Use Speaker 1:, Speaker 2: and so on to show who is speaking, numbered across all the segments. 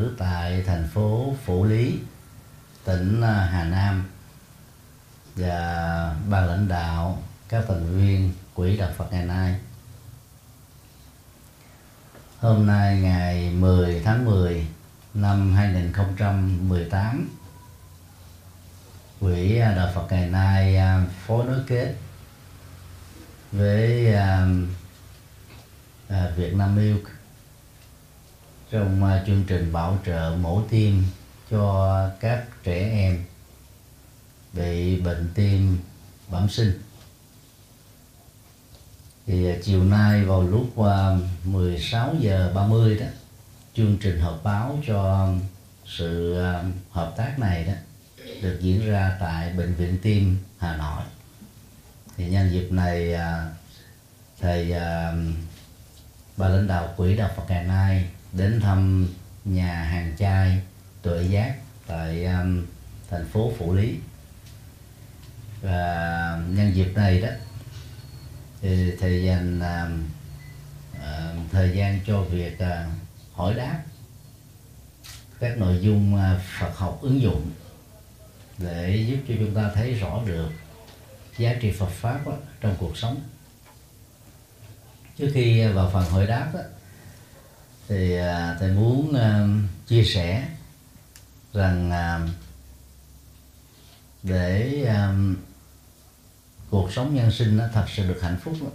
Speaker 1: tử tại thành phố Phủ Lý, tỉnh à, Hà Nam và ban lãnh đạo, các thành viên Quỹ Đạo Phật ngày nay. Hôm nay ngày 10 tháng 10 năm 2018, Quỹ à, Đạo Phật ngày nay à, phối nối kết với uh, Việt Nam Milk trong à, chương trình bảo trợ mổ tim cho các trẻ em bị bệnh tim bẩm sinh. Thì à, chiều nay vào lúc à, 16 giờ 30 đó chương trình họp báo cho sự hợp tác này đó được diễn ra tại bệnh viện tim Hà Nội. Thì nhân dịp này thầy uh, bà lãnh đạo quỹ đạo Phật ngày nay đến thăm nhà hàng chai tuệ giác tại um, thành phố Phủ Lý. Và nhân dịp này đó thì thầy dành um, uh, thời gian cho việc uh, hỏi đáp các nội dung uh, Phật học ứng dụng để giúp cho chúng ta thấy rõ được giá trị Phật pháp đó, trong cuộc sống. Trước khi vào phần hỏi đáp đó, thì à, thầy muốn à, chia sẻ rằng à, để cuộc sống nhân sinh nó thật sự được hạnh phúc đó,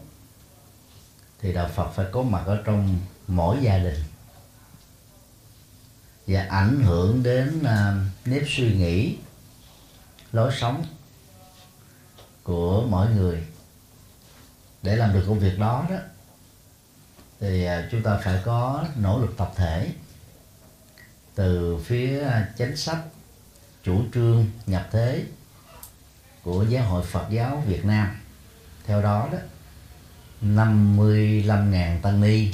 Speaker 1: thì đạo Phật phải có mặt ở trong mỗi gia đình và ảnh hưởng đến nếp suy nghĩ lối sống của mỗi người để làm được công việc đó đó thì à, chúng ta phải có nỗ lực tập thể từ phía à, chính sách, chủ trương, nhập thế của giáo hội Phật giáo Việt Nam. Theo đó đó 55.000 tăng ni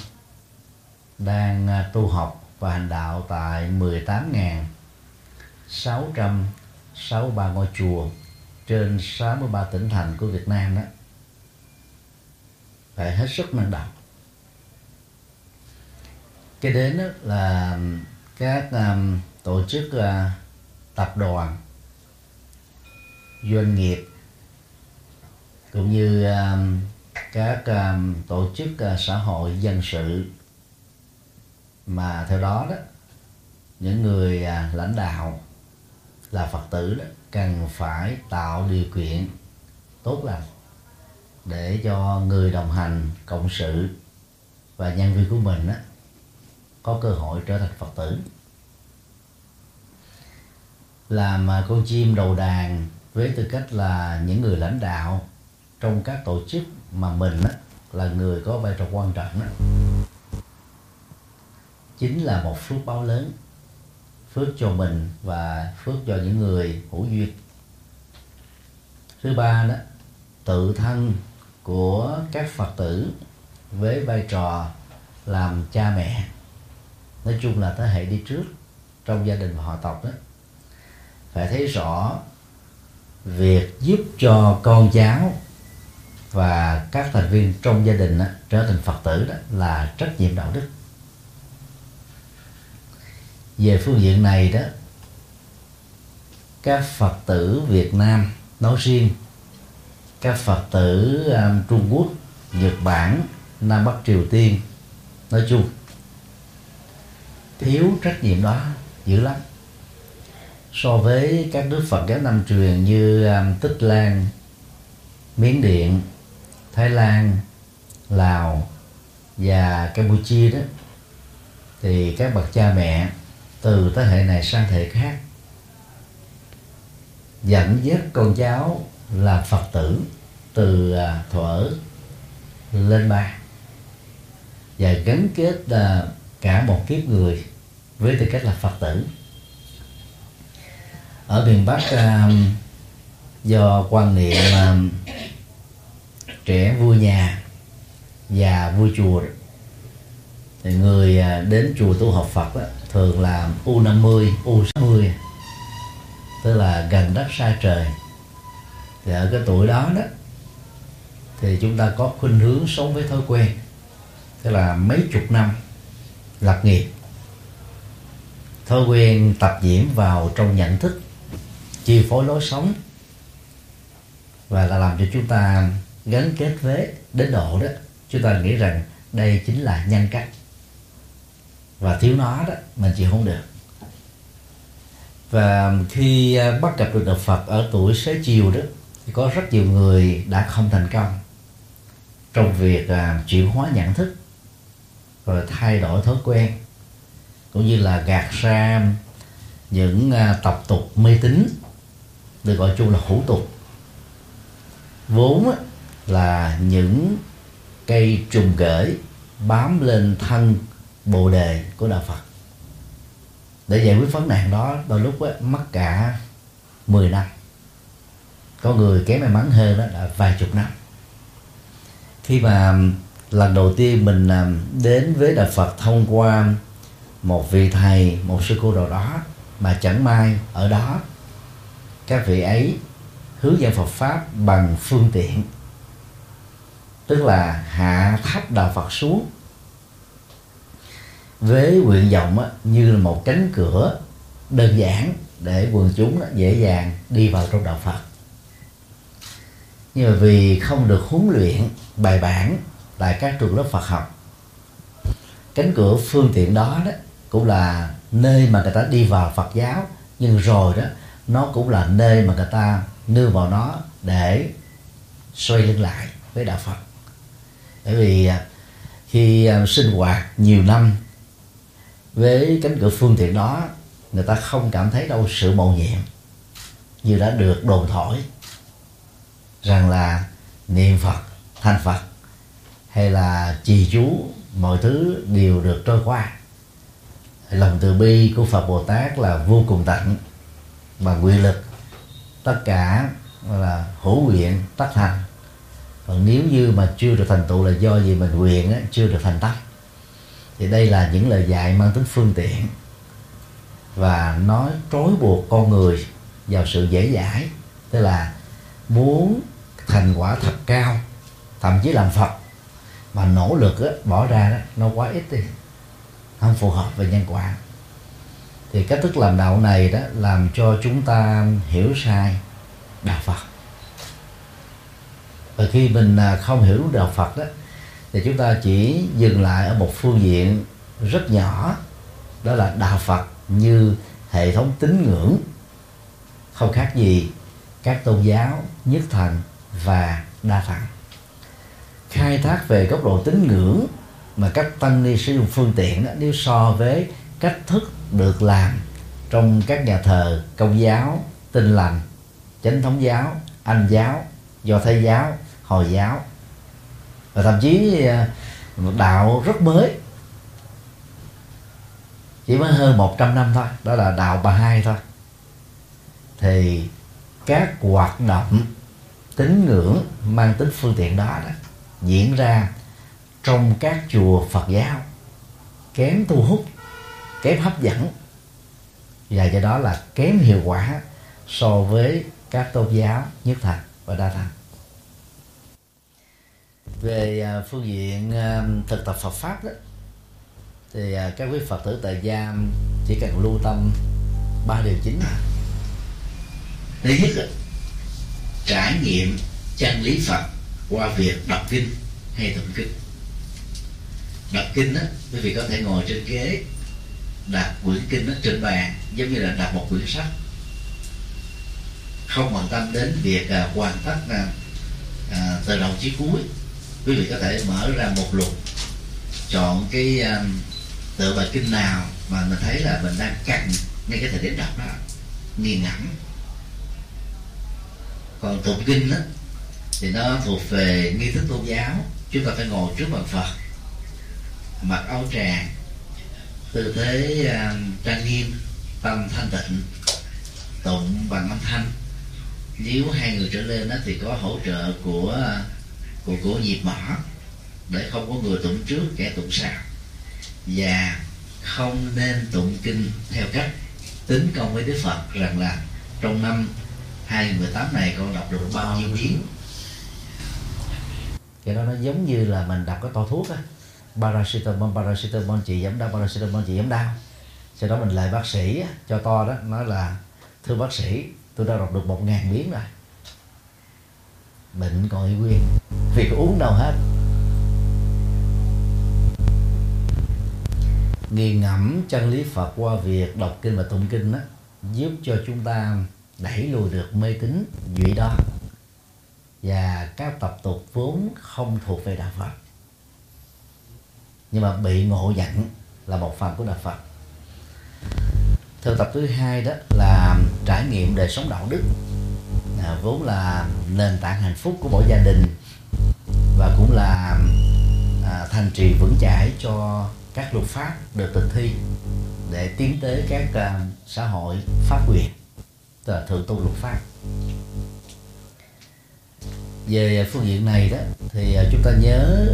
Speaker 1: đang à, tu học và hành đạo tại 18.663 ngôi chùa trên 63 tỉnh thành của Việt Nam đó. Phải hết sức năng động cái đến đó là các um, tổ chức uh, tập đoàn doanh nghiệp cũng như um, các um, tổ chức uh, xã hội dân sự. Mà theo đó đó những người uh, lãnh đạo là phật tử đó cần phải tạo điều kiện tốt lành để cho người đồng hành cộng sự và nhân viên của mình đó, có cơ hội trở thành phật tử. Làm à, con chim đầu đàn với tư cách là những người lãnh đạo trong các tổ chức mà mình á, là người có vai trò quan trọng đó chính là một phước báo lớn phước cho mình và phước cho những người hữu duyên. Thứ ba đó tự thân của các phật tử với vai trò làm cha mẹ nói chung là thế hệ đi trước trong gia đình và họ tộc đó phải thấy rõ việc giúp cho con cháu và các thành viên trong gia đình đó, trở thành phật tử đó là trách nhiệm đạo đức. Về phương diện này đó các phật tử việt nam nói riêng các phật tử um, trung quốc nhật bản nam bắc triều tiên nói chung thiếu trách nhiệm đó dữ lắm. So với các nước Phật giáo Nam truyền như um, Tích Lan, Miến Điện, Thái Lan, Lào và Campuchia đó thì các bậc cha mẹ từ thế hệ này sang thế hệ khác dẫn dắt con cháu là Phật tử từ à, thuở lên ba và gắn kết à, cả một kiếp người với tư cách là phật tử. Ở miền bắc uh, do quan niệm uh, trẻ vui nhà già vui chùa thì người uh, đến chùa tu học phật đó, thường là u 50 u 60 tức là gần đất xa trời. Thì ở cái tuổi đó đó thì chúng ta có khuynh hướng sống với thói quen tức là mấy chục năm lập nghiệp thói quen tập nhiễm vào trong nhận thức chi phối lối sống và là làm cho chúng ta gắn kết với đến độ đó. Chúng ta nghĩ rằng đây chính là nhân cách. Và thiếu nó đó mình chịu không được. Và khi à, bắt gặp được đạo Phật ở tuổi xế chiều đó thì có rất nhiều người đã không thành công trong việc uh, chuyển hóa nhận thức rồi thay đổi thói quen cũng như là gạt ra những à, tập tục mê tín được gọi chung là hủ tục. Vốn là những cây trùng gửi bám lên thân bồ đề của đạo Phật. Để giải quyết vấn nạn đó đôi lúc ấy, mất cả 10 năm. Có người kém may mắn hơn đó là vài chục năm. Khi mà lần đầu tiên mình à, đến với đạo Phật thông qua một vị thầy một sư cô nào đó mà chẳng may ở đó các vị ấy hướng dẫn Phật pháp bằng phương tiện. Tức là hạ thấp đạo Phật xuống. Với nguyện vọng á, như là một cánh cửa đơn giản để quần chúng dễ dàng đi vào trong đạo Phật. Nhưng mà vì không được huấn luyện bài bản tại các trường lớp Phật học cánh cửa phương tiện đó đó cũng là nơi mà người ta đi vào Phật giáo. Nhưng rồi đó, nó cũng là nơi mà người ta nương vào nó để xoay lưng lại với đạo Phật. Bởi vì à, khi à, sinh hoạt nhiều năm với cánh cửa phương tiện đó, người ta không cảm thấy đâu sự mầu nhiệm như đã được đồn thổi rằng là niệm phật thanh phật hay là trì chú mọi thứ đều được trôi qua lòng từ bi của phật bồ tát là vô cùng tận và quyền lực. Tất cả là hữu nguyện tất thành. Còn nếu như mà chưa được thành tựu là do gì mình nguyện á, chưa được thành tắc thì đây là những lời dạy mang tính phương tiện và nó trói buộc con người vào sự dễ dãi. Tức là muốn thành quả thật cao thậm chí làm phật mà nỗ lực á, bỏ ra đó, nó quá ít đi không phù hợp với nhân quả. Thì cách thức làm đạo này đó làm cho chúng ta hiểu sai đạo phật. Và khi mình à, không hiểu đạo phật đó, thì chúng ta chỉ dừng lại ở một phương diện rất nhỏ, đó là đạo phật như hệ thống tín ngưỡng, không khác gì các tôn giáo nhất thần và đa thần khai thác về góc độ tín ngưỡng mà các tăng ni sử dụng phương tiện đó, nếu so với cách thức được làm trong các nhà thờ công giáo tinh lành chánh thống giáo anh giáo do thái giáo hồi giáo. Và thậm chí à, một đạo rất mới. Chỉ mới hơn 100 năm thôi đó là đạo bà hai thôi. Thì các hoạt động tín ngưỡng mang tính phương tiện đó, đó diễn ra trong các chùa Phật giáo, kém thu hút, kém hấp dẫn. Và do đó là kém hiệu quả so với các tôn giáo nhất thành và đa thành. Về à, phương diện à, thực tập Phật pháp đó, thì à, các quý Phật tử tại gia chỉ cần lưu tâm ba điều chính là thứ nhất trải nghiệm chân lý Phật qua việc đọc kinh hay tụng kinh đọc kinh đó quý vị có thể ngồi trên ghế đặt quyển kinh đó trên bàn giống như là đặt một quyển sách. Không quan tâm đến việc à, hoàn tất à, à, từ đầu chí cuối. Quý vị có thể mở ra một lục chọn cái à, tựa bài kinh nào mà mình thấy là mình đang cần ngay cái thời điểm đọc đó nghiền ngẫm. Còn tụng kinh đó thì nó thuộc về nghi thức tôn giáo. Chúng ta phải ngồi trước bàn phật mặc áo tràng tư thế uh, trang nghiêm tâm thanh tịnh tụng bằng âm thanh. Nếu hai người trở lên đó thì có hỗ trợ của à, của của nhịp mỏ để không có người tụng trước kẻ tụng sau. Và không nên tụng kinh theo cách tính công với Đức Phật rằng là trong năm 2018 này con đọc được bao nhiêu biến cái đó nó giống như là mình đọc cái to thuốc á paracetamol paracetamol trị giảm đau, paracetamol trị giảm đau. Sau đó mình lại bác sĩ cho to đó, nói là, thưa bác sĩ, tôi đã đọc được một ngàn biến rồi. Bệnh còn y nguyên, Việc uống đâu hết. Nghiền ngẫm chân lý Phật qua việc đọc kinh và tụng kinh đó giúp cho chúng ta đẩy lùi được mê tín dị đoan. Và các tập tục vốn không thuộc về đạo Phật nhưng mà bị ngộ nhận là một phần của đạo Phật. Thực tập thứ hai đó là trải nghiệm đời sống đạo đức. À, vốn là nền tảng hạnh phúc của mỗi gia đình và cũng là à, thành trì vững chãi cho các luật pháp được thực thi để tiến tới các à, xã hội pháp quyền tức là thượng tôn luật pháp về phương diện này đó, thì à, chúng ta nhớ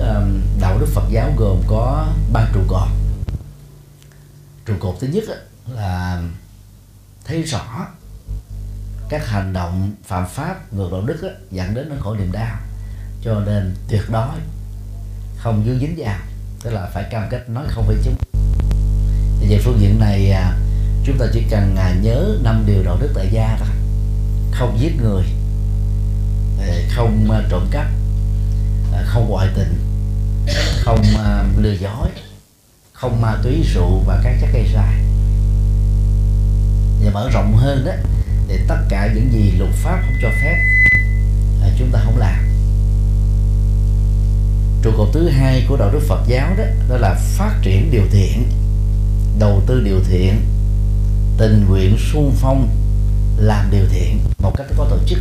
Speaker 1: đạo đức Phật giáo gồm có ba trụ cột. Trụ cột thứ nhất là thấy rõ các hành động phạm pháp ngược đạo đức dẫn đến nỗi khổ niềm đau, cho nên tuyệt đối không dư dính vào, tức là phải cam kết nói không với chúng. Thì về phương diện này à, chúng ta chỉ cần à, nhớ năm điều đạo đức tại gia thôi, không giết người không à, trộm cắp à, không ngoại tình, không à, lừa dối, không ma túy rượu và các chất gây sai và mở rộng hơn đó, thì tất cả những gì luật pháp không cho phép chúng ta không làm. Trụ cột thứ hai của đạo đức Phật giáo đó đó là phát triển điều thiện, đầu tư điều thiện, tình nguyện sung phong, làm điều thiện một cách có tổ chức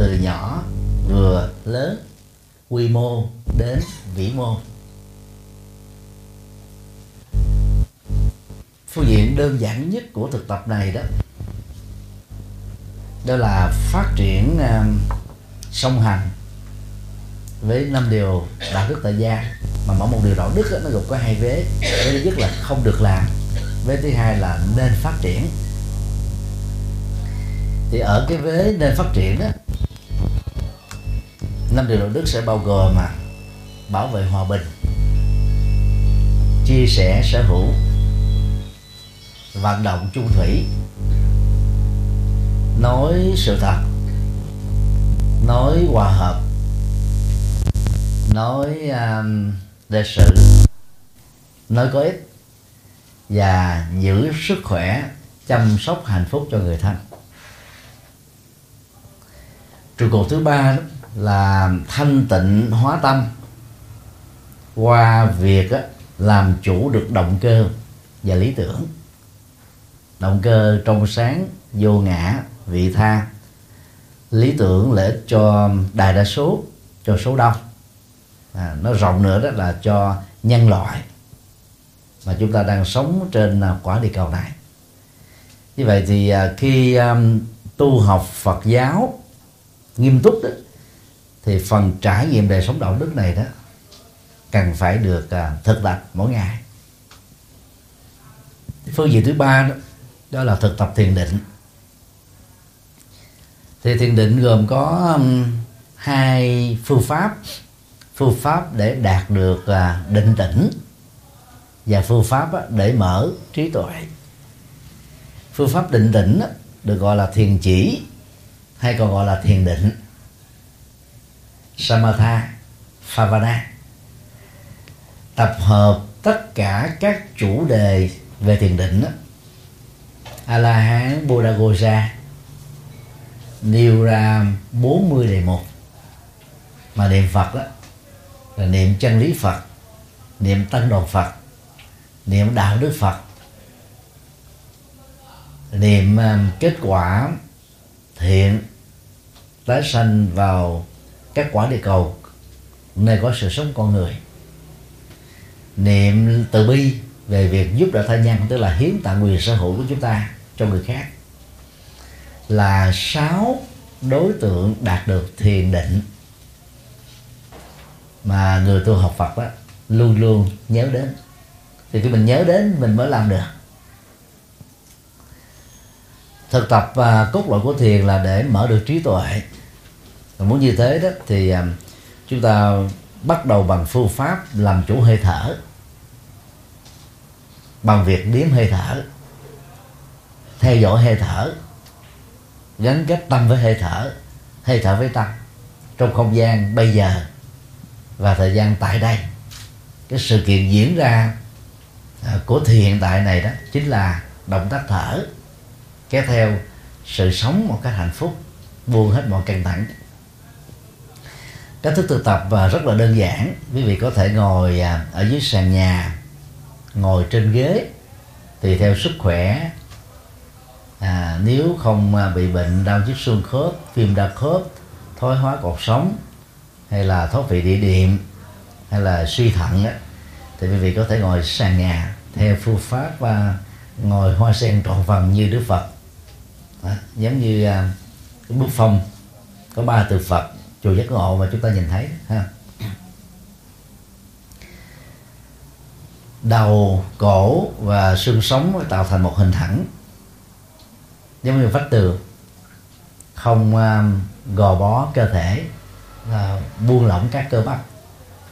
Speaker 1: từ nhỏ vừa lớn quy mô đến vĩ mô. Phương diện đơn giản nhất của thực tập này đó đó là phát triển uh, song hành với năm điều đạo đức tại gia. Mà mỗi một điều đạo đức đó, nó gồm có hai vế. Vế thứ nhất là không được làm vế thứ hai là nên phát triển. Thì ở cái vế nên phát triển đó năm điều đạo đức sẽ bao gồm mà. Bảo vệ hòa bình. Chia sẻ sở hữu. Vận động chung thủy. Nói sự thật. Nói hòa hợp. Nói um, lịch sự. Nói có ích. Và giữ sức khỏe chăm sóc hạnh phúc cho người thân. Trụ cột thứ ba đó là thanh tịnh hóa tâm. Qua việc làm chủ được động cơ và lý tưởng. Động cơ trong sáng vô ngã vị tha. Lý tưởng lợi ích cho đại đa số cho số đông. À, nó rộng nữa đó là cho nhân loại mà chúng ta đang sống trên à, quả địa cầu này. Như vậy thì à, khi um, tu học Phật giáo nghiêm túc đó thì phần trải nghiệm đời sống đạo đức này đó cần phải được uh, thực tập mỗi ngày. Phương diện thứ ba đó, đó là thực tập thiền định. Thì thiền định gồm có um, hai phương pháp. Phương pháp để đạt được à, định tĩnh và phương pháp để mở trí tuệ. Phương pháp định tĩnh được gọi là thiền chỉ hay còn gọi là thiền định samatha phavana tập hợp tất cả các chủ đề về thiền định a la hán buddha gosa nêu ra 40 đề mục mà niệm phật đó là niệm chân lý phật, niệm tăng đoàn phật, niệm đạo đức phật, niệm kết quả thiện, tái sanh vào các quả địa cầu nơi có sự sống con người. Niệm từ bi về việc giúp đỡ tha nhân, tức là hiến tặng quyền sở hữu của chúng ta cho người khác, là sáu đối tượng đạt được thiền định mà người tu học Phật đó luôn luôn nhớ đến. Thì khi mình nhớ đến, mình mới làm được. Thực tập và cốt lõi của thiền là để mở được trí tuệ và muốn như thế đó, thì à, chúng ta bắt đầu bằng phương pháp làm chủ hơi thở. Bằng việc điếm hơi thở. Theo dõi hơi thở. Gắn kết tâm với hơi thở. Hơi thở với tâm. Trong không gian bây giờ và thời gian tại đây. Cái sự kiện diễn ra à, của thì hiện tại này đó chính là động tác thở. Kéo theo sự sống một cách hạnh phúc, buông hết mọi căng thẳng cách thức thực tập và rất là đơn giản. Quý vị có thể ngồi à, ở dưới sàn nhà ngồi trên ghế tùy theo sức khỏe. À, nếu không à, bị bệnh đau chiếc xương khớp viêm đa khớp thoái hóa cột sống hay là thoát vị địa điểm hay là suy thận á, thì quý vị có thể ngồi sàn nhà theo phương pháp và ngồi hoa sen trọn vần như đức phật. À, giống như à, bức phong có ba từ phật chùa giác ngộ mà chúng ta nhìn thấy ha. Đầu cổ và xương sống tạo thành một hình thẳng giống như vách tường không um, gò bó cơ thể uh, buông lỏng các cơ bắp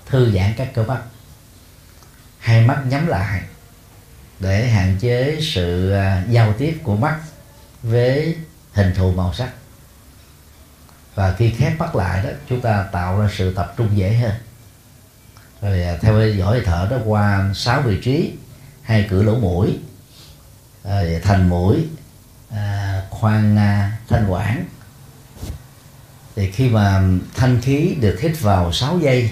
Speaker 1: thư giãn các cơ bắp. Hai mắt nhắm lại để hạn chế sự uh, giao tiếp của mắt với hình thù màu sắc và khi khép mắt lại đó chúng ta tạo ra sự tập trung dễ hơn. Rồi à, theo dõi thở đó qua sáu vị trí hai cửa lỗ mũi rồi thành mũi à, à, thanh quản. Thì khi mà thanh khí được hít vào 6 giây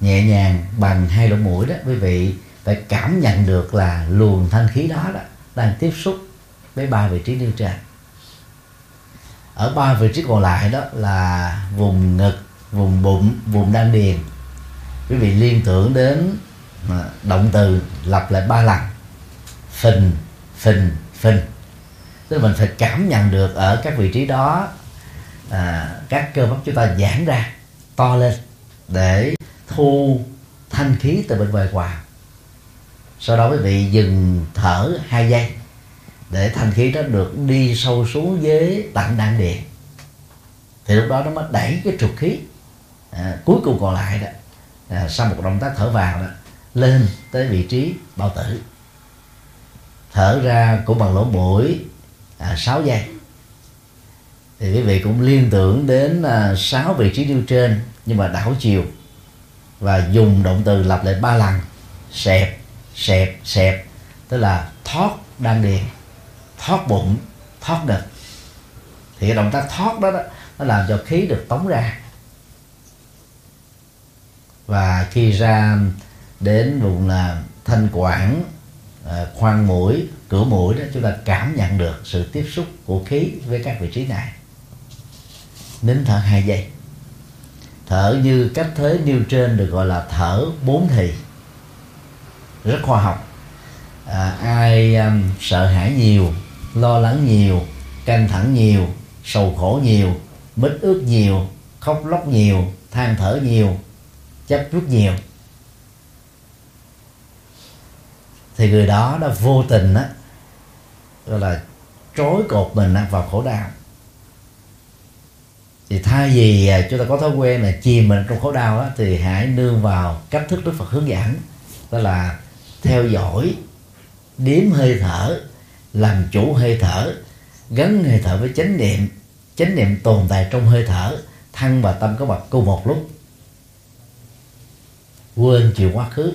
Speaker 1: nhẹ nhàng bằng hai lỗ mũi đó quý vị phải cảm nhận được là luồng thanh khí đó đó đang tiếp xúc với ba vị trí nêu trên ở ba vị trí còn lại đó là vùng ngực vùng bụng vùng đan điền. Quý vị liên tưởng đến à, động từ lặp lại ba lần. Phình phình phình. Tức là mình phải cảm nhận được ở các vị trí đó à, các cơ bắp chúng ta giãn ra to lên để thu thanh khí từ bên ngoài vào. sau đó quý vị dừng thở hai giây để thanh khí đó được đi sâu xuống với tạng đan điện, thì lúc đó nó mới đẩy cái trục khí à, cuối cùng còn lại đó à, sau một động tác thở vào đó lên tới vị trí bao tử. Thở ra cũng bằng lỗ mũi à, 6 giây. Thì quý vị cũng liên tưởng đến à, 6 vị trí nêu trên nhưng mà đảo chiều và dùng động từ lặp lại ba lần xẹp xẹp xẹp tức là thoát đan điền thoát bụng thoát đực thì cái động tác thoát đó, đó nó làm cho khí được tống ra. Và khi ra đến vùng là thanh quản à, khoang mũi cửa mũi đó chúng ta cảm nhận được sự tiếp xúc của khí với các vị trí này. Nín thở hai giây. Thở như cách thế nêu trên được gọi là thở bốn thì. Rất khoa học. À, ai um, sợ hãi nhiều lo lắng nhiều căng thẳng nhiều sầu khổ nhiều mít ướt nhiều khóc lóc nhiều than thở nhiều chấp rút nhiều. Thì người đó đã vô tình á gọi là trói cột mình vào khổ đau. Thì thay vì à, chúng ta có thói quen là chìm mình trong khổ đau đó, thì hãy nương vào cách thức Đức Phật hướng dẫn đó là theo dõi điếm hơi thở làm chủ hơi thở, gắn hơi thở với chánh niệm. Chánh niệm tồn tại trong hơi thở thân và tâm có mặt cùng một lúc. Quên chuyện quá khứ,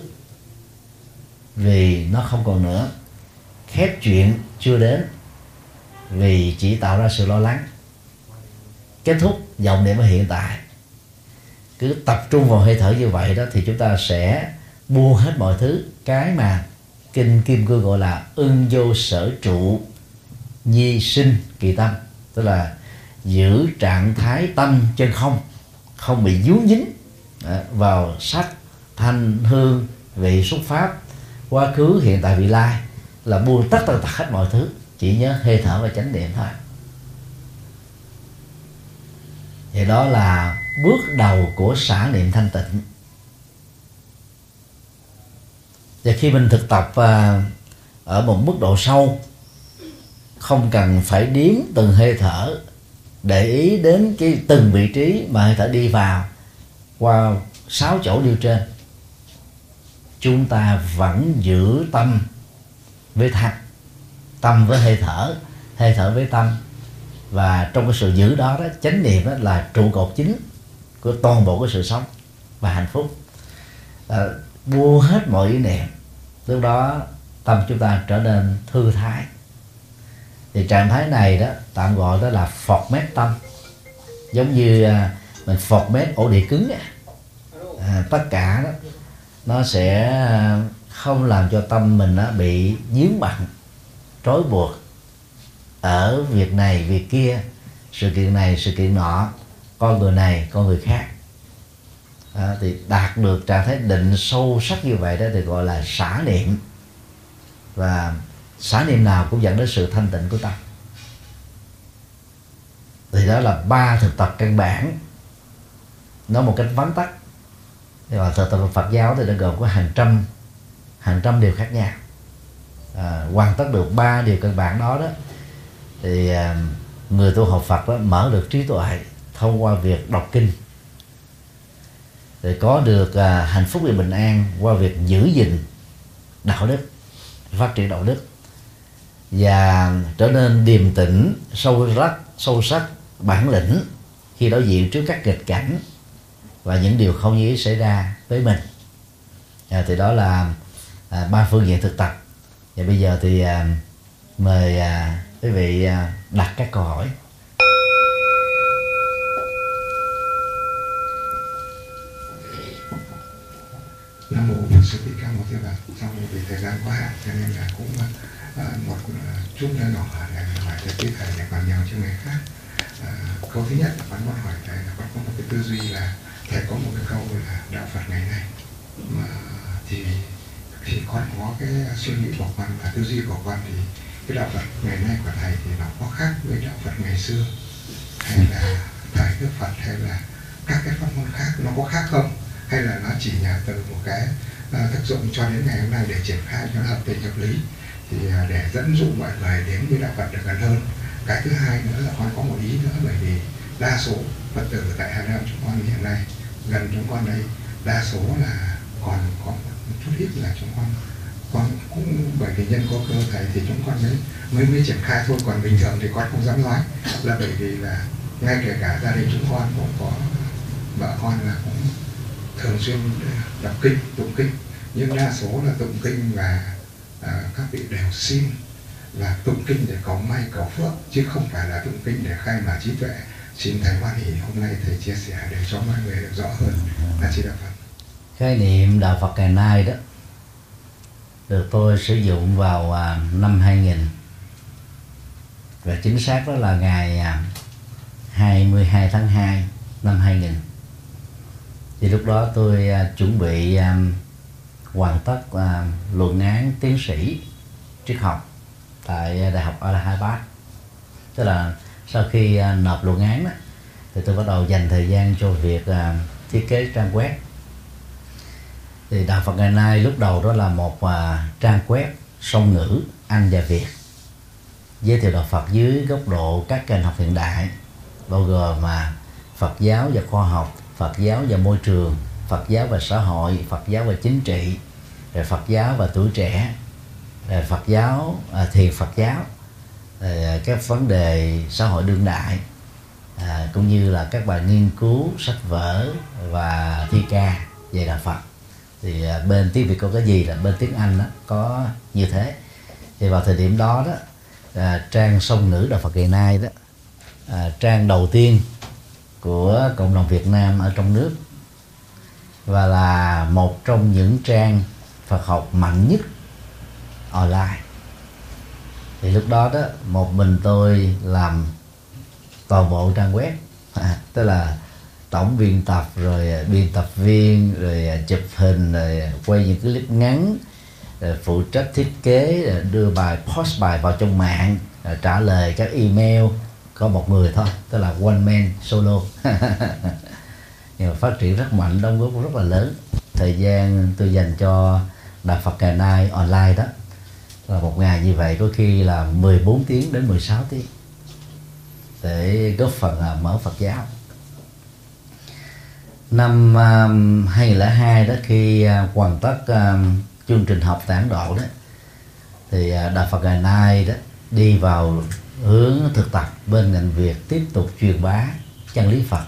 Speaker 1: vì nó không còn nữa. Khép chuyện chưa đến, vì chỉ tạo ra sự lo lắng. Kết thúc vọng niệm ở hiện tại. Cứ tập trung vào hơi thở như vậy đó thì chúng ta sẽ buông hết mọi thứ, cái mà kinh kim cương gọi là ưng vô sở trụ nhi sinh kỳ tâm. Tức là giữ trạng thái tâm chân không không bị dướng dính à, vào sắc, thanh, hương, vị xuất pháp, quá khứ, hiện tại, vị lai, là buông tất tần tật hết mọi thứ, chỉ nhớ hơi thở và chánh niệm thôi. Vậy đó là bước đầu của xả niệm thanh tịnh. Và khi mình thực tập à, ở một mức độ sâu không cần phải điếm từng hơi thở để ý đến cái từng vị trí mà hơi thở đi vào qua sáu chỗ nêu trên. Chúng ta vẫn giữ tâm với thật tâm với hơi thở hơi thở với tâm. Và trong cái sự giữ đó đó chánh niệm đó là trụ cột chính của toàn bộ cái sự sống và hạnh phúc. À, mua hết mọi ý niệm. Lúc đó tâm chúng ta trở nên thư thái. Thì trạng thái này đó tạm gọi đó là phọt mét tâm. Giống như à, mình phọt mét ổ địa cứng à, tất cả đó nó sẽ à, không làm cho tâm mình nó bị dướng bận trói buộc. Ở việc này việc kia sự kiện này sự kiện nọ con người này con người khác à, thì đạt được trạng thái định sâu sắc như vậy đó thì gọi là xả niệm. Và xả niệm nào cũng dẫn đến sự thanh tịnh của tâm. Thì đó là ba thực tập căn bản. Nói một cách vắn tắt thì mà thực tập Phật giáo thì nó gồm có hàng trăm hàng trăm điều khác nhau. À, hoàn tất được ba điều căn bản đó đó thì à, người tu học Phật đó mở được trí tuệ thông qua việc đọc kinh để có được à, hạnh phúc và bình an qua việc giữ gìn đạo đức phát triển đạo đức và trở nên điềm tĩnh sâu sắc sâu sắc bản lĩnh khi đối diện trước các nghịch cảnh và những điều không như ý xảy ra với mình. À, thì đó là à, ba phương diện thực tập. Và bây giờ thì à, mời à, quý vị à, đặt các câu hỏi.
Speaker 2: Trong vì thời gian quá hạn cho nên là cũng uh, một uh, chút nho nhỏ để hỏi cho tiếp thầy để còn nhiều cho người khác. Uh, câu thứ nhất là con muốn hỏi thầy là con có một cái tư duy là thầy có một cái câu là đạo phật ngày nay. Mà thì thì con có cái suy nghĩ của con và tư duy của con thì cái đạo phật ngày nay của thầy thì nó có khác với đạo phật ngày xưa hay là thời đức phật hay là các cái pháp môn khác nó có khác không? Hay là nó chỉ là từ một cái À, tác dụng cho đến ngày hôm nay để triển khai cho nó hợp tình hợp lý. Thì à, để dẫn dụ mọi người đến với đạo Phật được gần hơn. Cái thứ hai nữa là con có một ý nữa, bởi vì đa số Phật tử tại Hà Nam chúng con hiện nay, gần chúng con đây, đa số là còn có một chút ít là chúng con con cũng, bởi vì nhân có cơ thầy thì chúng con mới mới mới triển khai thôi. Còn bình thường thì con không dám nói, là bởi vì là ngay kể cả gia đình chúng con cũng có vợ con là cũng thường xuyên ờ, đọc kinh tụng kinh. Nhưng đa số là tụng kinh và à, các vị đều xin là tụng kinh để cầu may cầu phước chứ không phải là tụng kinh để khai mở trí tuệ. Xin thầy hoan hỷ hôm nay thầy chia sẻ để cho mọi người được rõ hơn. Là chỉ đạo phật.
Speaker 1: Khái niệm đạo Phật ngày nay đó được tôi sử dụng vào à, năm 2000 và chính xác đó là ngày à, 22 tháng 2 năm 2000 thì lúc đó tôi à, chuẩn bị à, hoàn tất à, luận án tiến sĩ triết học tại đại học Allahabad tức là sau khi nộp luận án đó, thì tôi bắt đầu dành thời gian cho việc thiết kế trang web. Thì đạo Phật ngày nay lúc đầu đó là một trang web song ngữ Anh và Việt giới thiệu đạo Phật dưới góc độ các kênh học hiện đại bao gồm mà Phật giáo và khoa học Phật giáo và môi trường Phật giáo và xã hội Phật giáo và chính trị rồi Phật giáo và tuổi trẻ rồi Phật giáo à, thiền Phật giáo rồi à, các vấn đề xã hội đương đại à, cũng như là các bài nghiên cứu sách vở và thi ca về đạo Phật. Thì à, bên tiếng Việt có cái gì là bên tiếng Anh đó có như thế. Thì vào thời điểm đó đó à, trang Sông nữ đạo Phật ngày nay đó à, trang đầu tiên của cộng đồng Việt Nam ở trong nước và là một trong những trang Phật học mạnh nhất online. Thì lúc đó đó một mình tôi làm toàn bộ trang web à, tức là tổng biên tập rồi à, biên tập viên rồi à, chụp hình rồi à, quay những clip ngắn rồi phụ trách thiết kế rồi đưa bài post bài vào trong mạng rồi trả lời các email có một người thôi tức là one man solo. Nhưng mà phát triển rất mạnh đóng góp rất là lớn. Thời gian tôi dành cho đạo Phật ngày nay online đó là một ngày như vậy có khi là 14 tiếng đến 16 tiếng để góp phần mở Phật giáo. Năm um, 2002 đó khi uh, hoàn tất um, chương trình học tản Độ đó thì uh, Đạo Phật ngày nay đó đi vào hướng thực tập bên ngành việc tiếp tục truyền bá chân lý Phật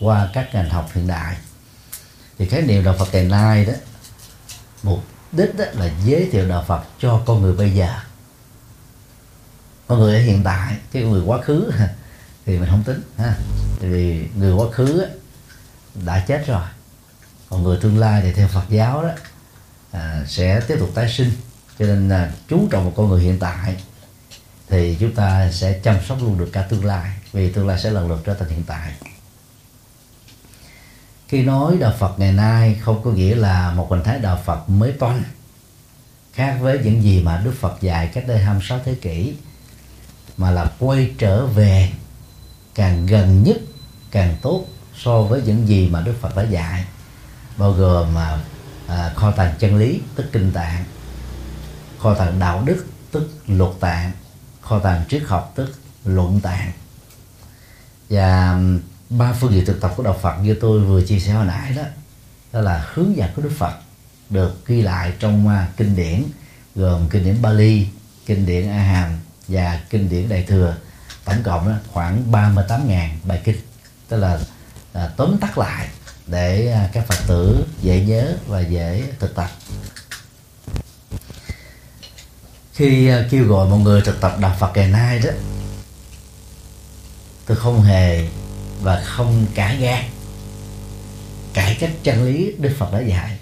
Speaker 1: qua các ngành học hiện đại. Thì khái niệm đạo Phật ngày nay đó mục đích đó là giới thiệu đạo Phật cho con người bây giờ. Con người ở hiện tại cái người quá khứ thì mình không tính ha. Vì người quá khứ đã chết rồi. Còn người tương lai thì theo Phật giáo đó à, sẽ tiếp tục tái sinh. Cho nên là chú trọng vào con người hiện tại thì chúng ta sẽ chăm sóc luôn được cả tương lai vì tương lai sẽ lần lượt trở thành hiện tại. Khi nói đạo Phật ngày nay không có nghĩa là một hình thái đạo Phật mới toanh khác với những gì mà Đức Phật dạy cách đây 26 thế kỷ mà là quay trở về càng gần nhất càng tốt so với những gì mà Đức Phật đã dạy bao gồm mà à, kho tàng chân lý tức kinh tạng kho tàng đạo đức tức luật tạng kho tàng triết học tức luận tạng và ba phương diện thực tập của đạo Phật như tôi vừa chia sẻ hồi nãy đó đó là hướng dẫn của Đức Phật được ghi lại trong à, kinh điển gồm kinh điển Bali, kinh điển A Hàm và kinh điển Đại thừa. Tổng cộng đó, khoảng 38.000 bài kinh tức là là tóm tắt lại để à, các Phật tử dễ nhớ và dễ thực tập khi ờ, kêu gọi một người thực tập đạo Phật ngày nay đó tôi không hề và không cả gan cải cách chân lý Đức Phật đã dạy.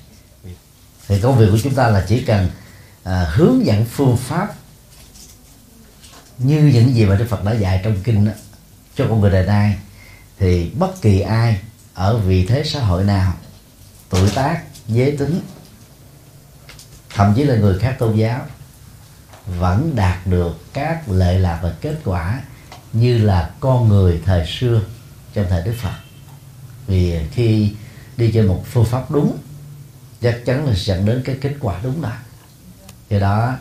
Speaker 1: Thì công việc của chúng ta là chỉ cần à, hướng dẫn phương pháp như những gì mà Đức Phật đã dạy trong kinh đó, cho con người đời nay. Thì bất kỳ ai ở vị thế xã hội nào tuổi tác giới tính thậm chí là người khác tôn giáo vẫn đạt được các lệ lạc và kết quả như là con người thời xưa trong thời Đức Phật. Vì khi đi trên một phương pháp đúng chắc chắn là sẽ dẫn đến cái kết quả đúng là do đó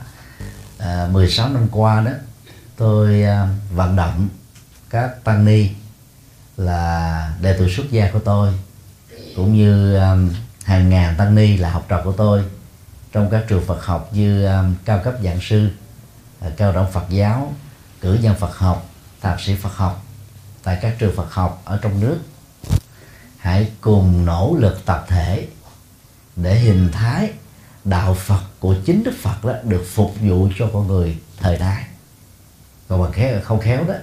Speaker 1: à, 16 năm qua đó tôi à, vận động các tăng ni là đệ tử xuất gia của tôi cũng như à, hàng ngàn tăng ni là học trò của tôi trong các trường Phật học như à, cao cấp giảng sư. Ờ, cao đẳng Phật giáo, cử nhân Phật học, thạc sĩ Phật học tại các trường Phật học ở trong nước. Hãy cùng nỗ lực tập thể để hình thái đạo Phật của chính Đức Phật đó được phục vụ cho con người thời đại. Còn mà khéo, không khéo đó,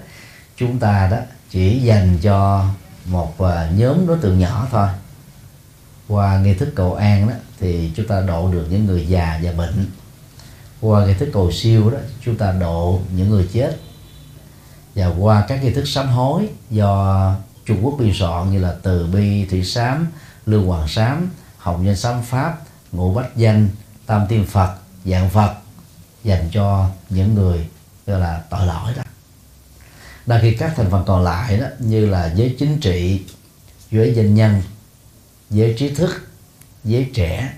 Speaker 1: chúng ta đó chỉ dành cho một ờ, nhóm đối tượng nhỏ thôi. Qua nghi thức cầu an đó thì chúng ta độ được những người già và bệnh qua nghi thức cầu siêu đó, chúng ta độ những người chết. Và qua các nghi thức sám hối do Trung Quốc biên soạn như là từ bi, thủy sám lương hoàng sám, hồng nhân sám pháp, ngũ bách danh, tam tiên phật, dạng phật dành cho những người, gọi là, tội lỗi đó. Đa khi các thành phần còn lại đó, như là giới chính trị, giới doanh nhân, giới trí thức, giới trẻ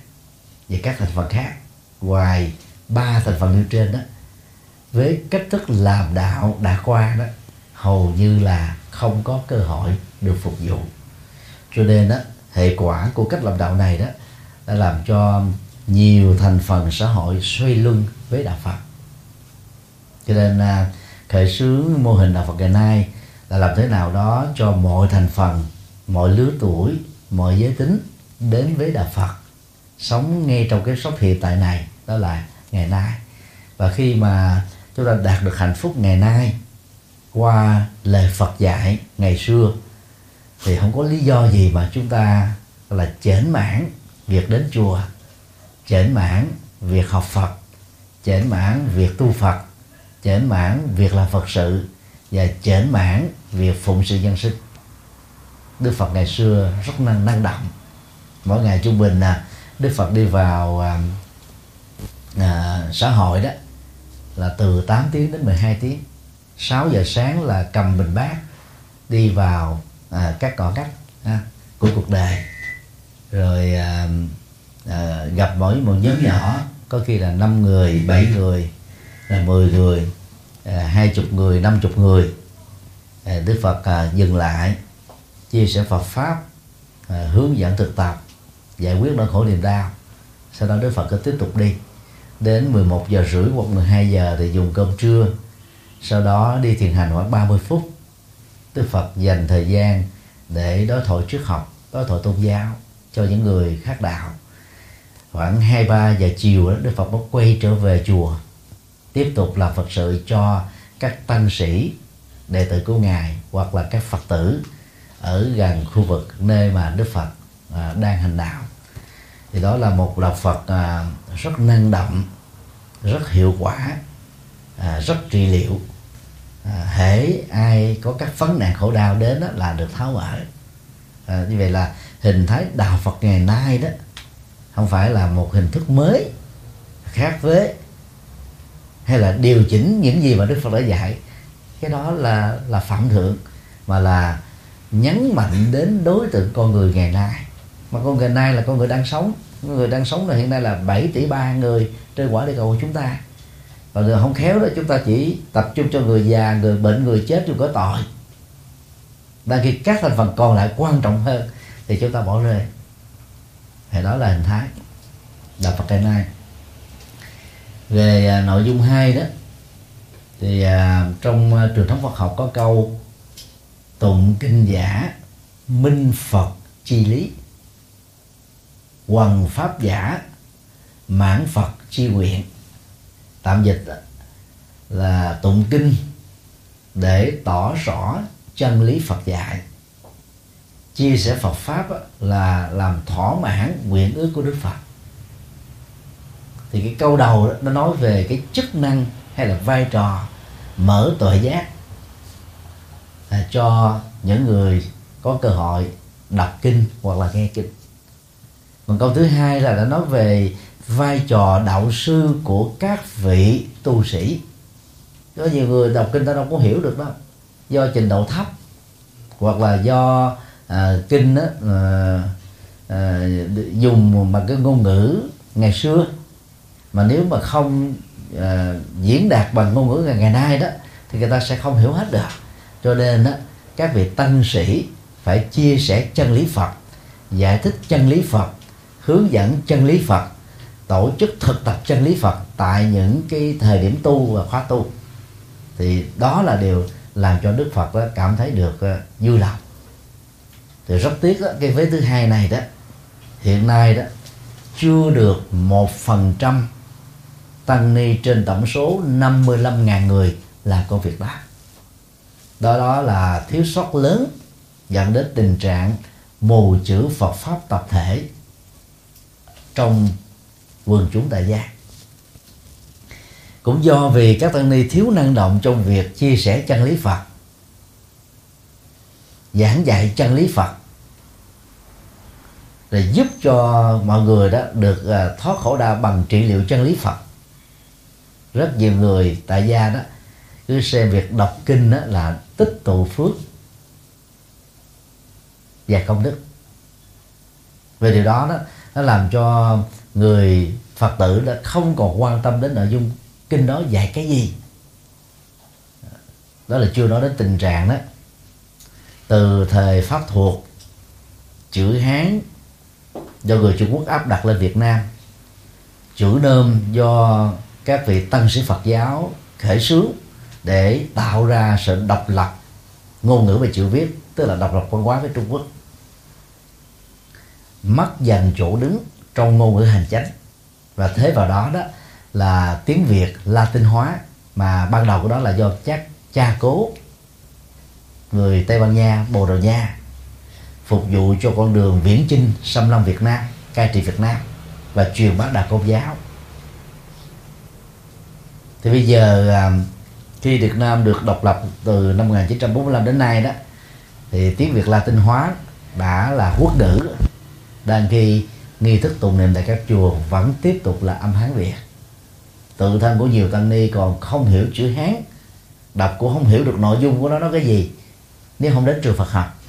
Speaker 1: và các thành phần khác, ngoài ba thành phần nêu trên đó, với cách thức làm đạo đã qua đó, hầu như là không có cơ hội được phục vụ. Cho nên đó, hệ quả của cách làm đạo này đó, đã làm cho nhiều thành phần xã hội xoay lưng với đạo Phật. Cho nên à, khởi xướng mô hình đạo Phật ngày nay là làm thế nào đó cho mọi thành phần, mọi lứa tuổi, mọi giới tính đến với đạo Phật, sống ngay trong cái sống hiện tại này, đó là ngày nay. Và khi mà chúng ta đạt được hạnh phúc ngày nay qua lời Phật dạy ngày xưa, thì không có lý do gì mà chúng ta là chểnh mãn việc đến chùa, chểnh mãn việc học Phật, chểnh mãn việc tu Phật, chểnh mãn việc làm Phật sự, và chểnh mãn việc phụng sự dân sinh. Đức Phật ngày xưa rất năng năng động. Mỗi ngày trung bình là Đức Phật đi vào à, à, xã hội đó là từ 8 tiếng đến 12 tiếng. 6 giờ sáng là cầm bình bát đi vào à, các cỏ cách à, của cuộc đời. Rồi à, à, gặp mỗi một nhóm nhỏ có khi là 5 người 7 người là 10 người à, hai chục người năm chục người. À, Đức Phật à, dừng lại chia sẻ Phật pháp à, hướng dẫn thực tập giải quyết nỗi khổ niềm đau. Sau đó Đức Phật cứ tiếp tục đi đến 11 giờ rưỡi hoặc 12 giờ thì dùng cơm trưa. Sau đó đi thiền hành khoảng 30 phút. Đức Phật dành thời gian để đối thoại trước học đối thoại tôn giáo cho những người khác đạo. Khoảng hai ba giờ chiều đó Đức Phật mới quay trở về chùa tiếp tục làm Phật sự cho các tăng sĩ đệ tử của ngài hoặc là các Phật tử ở gần khu vực nơi mà Đức Phật à, đang hành đạo. Thì đó là một đạo Phật à, rất năng động rất hiệu quả à, rất trị liệu. À, hễ ai có các vấn nạn khổ đau đến đó, là được tháo mở. À, như vậy là hình thái đạo Phật ngày nay đó không phải là một hình thức mới khác với hay là điều chỉnh những gì mà Đức Phật đã dạy. Cái đó là là phạm thượng mà là nhấn mạnh đến đối tượng con người ngày nay. Mà con người ngày nay là con người đang sống người đang sống là hiện nay là 7 tỷ ba người trên quả địa cầu của chúng ta. Và người không khéo đó chúng ta chỉ tập trung cho người già người bệnh người chết rồi có tội. Đang khi các thành phần còn lại quan trọng hơn thì chúng ta bỏ rơi. Thì đó là hình thái đạo Phật ngày nay. Về à, nội dung hai đó thì à, trong à, truyền thống Phật học có câu tụng kinh giả minh Phật chi lý. Quần pháp giả mãn Phật chi nguyện. Tạm dịch là tụng kinh để tỏ rõ chân lý Phật dạy. Chia sẻ Phật pháp là làm thỏa mãn nguyện ước của Đức Phật. Thì cái câu đầu đó, nó nói về cái chức năng hay là vai trò mở tuệ giác à, cho những người có cơ hội đọc kinh hoặc là nghe kinh còn câu thứ hai là đã nói về vai trò đạo sư của các vị tu sĩ. Có nhiều người đọc kinh ta đâu có hiểu được đâu do trình độ thấp hoặc là do à, kinh đó, à, à, dùng bằng cái ngôn ngữ ngày xưa. Mà nếu mà không à, diễn đạt bằng ngôn ngữ ngày, ngày nay đó thì người ta sẽ không hiểu hết được. Cho nên đó, các vị tăng sĩ phải chia sẻ chân lý Phật giải thích chân lý Phật hướng dẫn chân lý Phật tổ chức thực tập chân lý Phật tại những cái thời điểm tu và khóa tu. Thì đó là điều làm cho Đức Phật đó cảm thấy được ờ, vui lòng. Thì rất tiếc đó, cái vế thứ hai này đó hiện nay đó chưa được một phần trăm tăng ni trên tổng số 55.000 người làm công việc đó. Đó đó là thiếu sót lớn dẫn đến tình trạng mù chữ Phật pháp tập thể trong quần chúng tại gia. Cũng do vì các tăng ni thiếu năng động trong việc chia sẻ chân lý Phật, giảng dạy chân lý Phật, để giúp cho mọi người đó được à, thoát khổ đau bằng trị liệu chân lý Phật. Rất nhiều người tại gia đó cứ xem việc đọc kinh đó là tích tụ phước và công đức. Về điều đó đó nó làm cho người phật tử đã không còn quan tâm đến nội dung kinh đó dạy cái gì. Đó là chưa nói đến tình trạng đó. Từ thời pháp thuộc, chữ hán do người trung quốc áp đặt lên việt nam, chữ nôm do các vị tăng sĩ phật giáo khởi xướng để tạo ra sự độc lập ngôn ngữ về chữ viết, tức là độc lập văn hóa với trung quốc mất dần chỗ đứng trong ngôn ngữ hành chánh. Và thế vào đó đó là tiếng việt, latin hóa, mà ban đầu của đó là do chắc cha cố, người tây ban nha, bồ đào nha, phục vụ cho con đường viễn chinh xâm lăng việt nam, cai trị việt nam và truyền bá đạo công giáo. Thì bây giờ à, khi Việt Nam được độc lập từ năm 1945 đến nay đó, thì tiếng Việt Latin hóa đã là quốc ngữ đang khi nghi thức tụng niệm tại các chùa vẫn tiếp tục là âm Hán Việt. Tự thân của nhiều tăng ni còn không hiểu chữ Hán, đọc cũng không hiểu được nội dung của nó nói cái gì? Nếu không đến trường Phật học,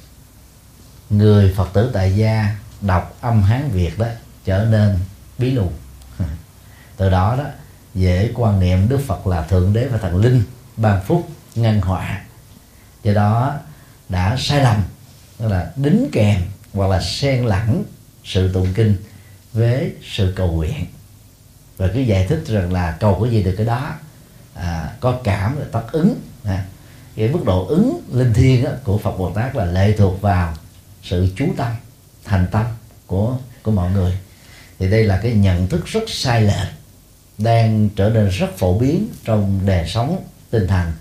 Speaker 1: người Phật tử tại gia đọc âm Hán Việt đó trở nên bí lù. Từ đó đó, dễ quan niệm Đức Phật là thượng đế và thần linh ban phúc, ngăn họa. Do đó đã sai lầm, tức là đính kèm hoặc là xen lẫn sự tụng kinh với sự cầu nguyện. Và cứ giải thích rằng là cầu cái gì được cái đó. À, có cảm là tác ứng. À, cái mức độ ứng linh thiêng á, của Phật Bồ Tát là lệ thuộc vào sự chú tâm thành tâm của của mọi người. Thì đây là cái nhận thức rất sai lệch đang trở nên rất phổ biến trong đời sống tinh thần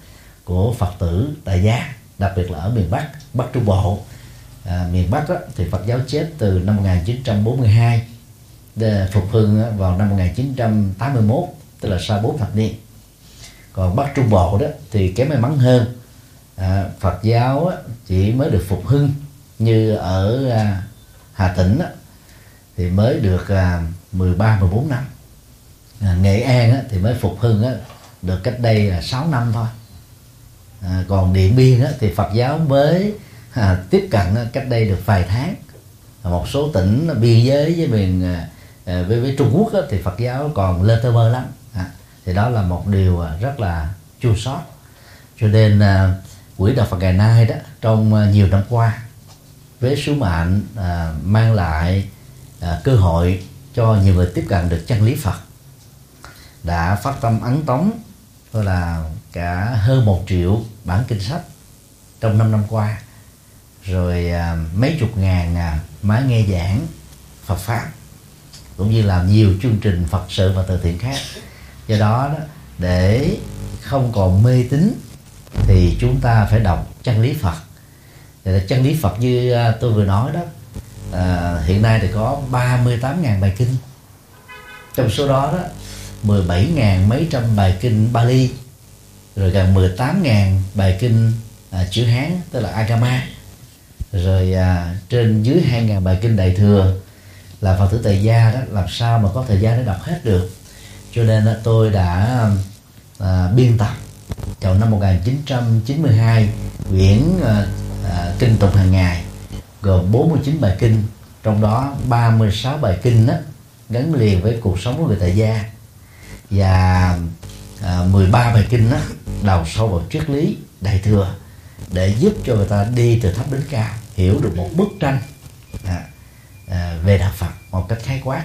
Speaker 1: của Phật tử tại gia đặc biệt là ở miền Bắc Bắc Trung Bộ à, miền Bắc đó, thì Phật giáo chết từ năm 1942 để phục hưng vào năm 1981 tức là sau 4 thập niên. Còn Bắc Trung Bộ đó thì kém may mắn hơn. À, Phật giáo chỉ mới được phục hưng như ở à, Hà Tĩnh đó, thì mới được à, 13 14 năm. À, Nghệ An á, thì mới phục hưng á, được cách đây là 6 năm thôi. À, còn Điện Biên á, thì Phật giáo mới à, tiếp cận à, cách đây được vài tháng. Một số tỉnh biên giới với miền à, à, với, với Trung Quốc á, thì Phật giáo còn lơ tơ mơ lắm. À, thì đó là một điều à, rất là chua xót. Cho nên à, quỹ đạo Phật ngày nay đó trong nhiều năm qua với sứ mệnh à, mang lại à, cơ hội cho nhiều người tiếp cận được chân lý Phật đã phát tâm ấn tống gọi là cả hơn một triệu bản kinh sách trong 5 năm qua rồi à, mấy chục ngàn à, máy nghe giảng Phật pháp cũng như làm nhiều chương trình Phật sự và từ thiện khác. Do đó, đó để không còn mê tín thì chúng ta phải đọc chân lý Phật. Thì chân lý Phật như à, tôi vừa nói đó à, hiện nay thì có 38.000 bài kinh. Trong số đó đó 17.000 mấy trăm bài kinh Bali rồi gần 18.000 bài kinh à, chữ Hán tức là Agama rồi à, trên dưới 2.000 bài kinh Đại thừa là Phật tử tại gia đó làm sao mà có thời gian để đọc hết được? Cho nên đó, tôi đã à, biên tập vào năm 1992 quyển à, à, kinh tụng hàng ngày gồm 49 bài kinh trong đó 36 bài kinh đó, gắn liền với cuộc sống của người tại gia. Và à, 13 bài kinh đó, đầu sâu vào triết lý đại thừa để giúp cho người ta đi từ thấp đến cao hiểu được một bức tranh à, à, về đạo Phật một cách khái quát.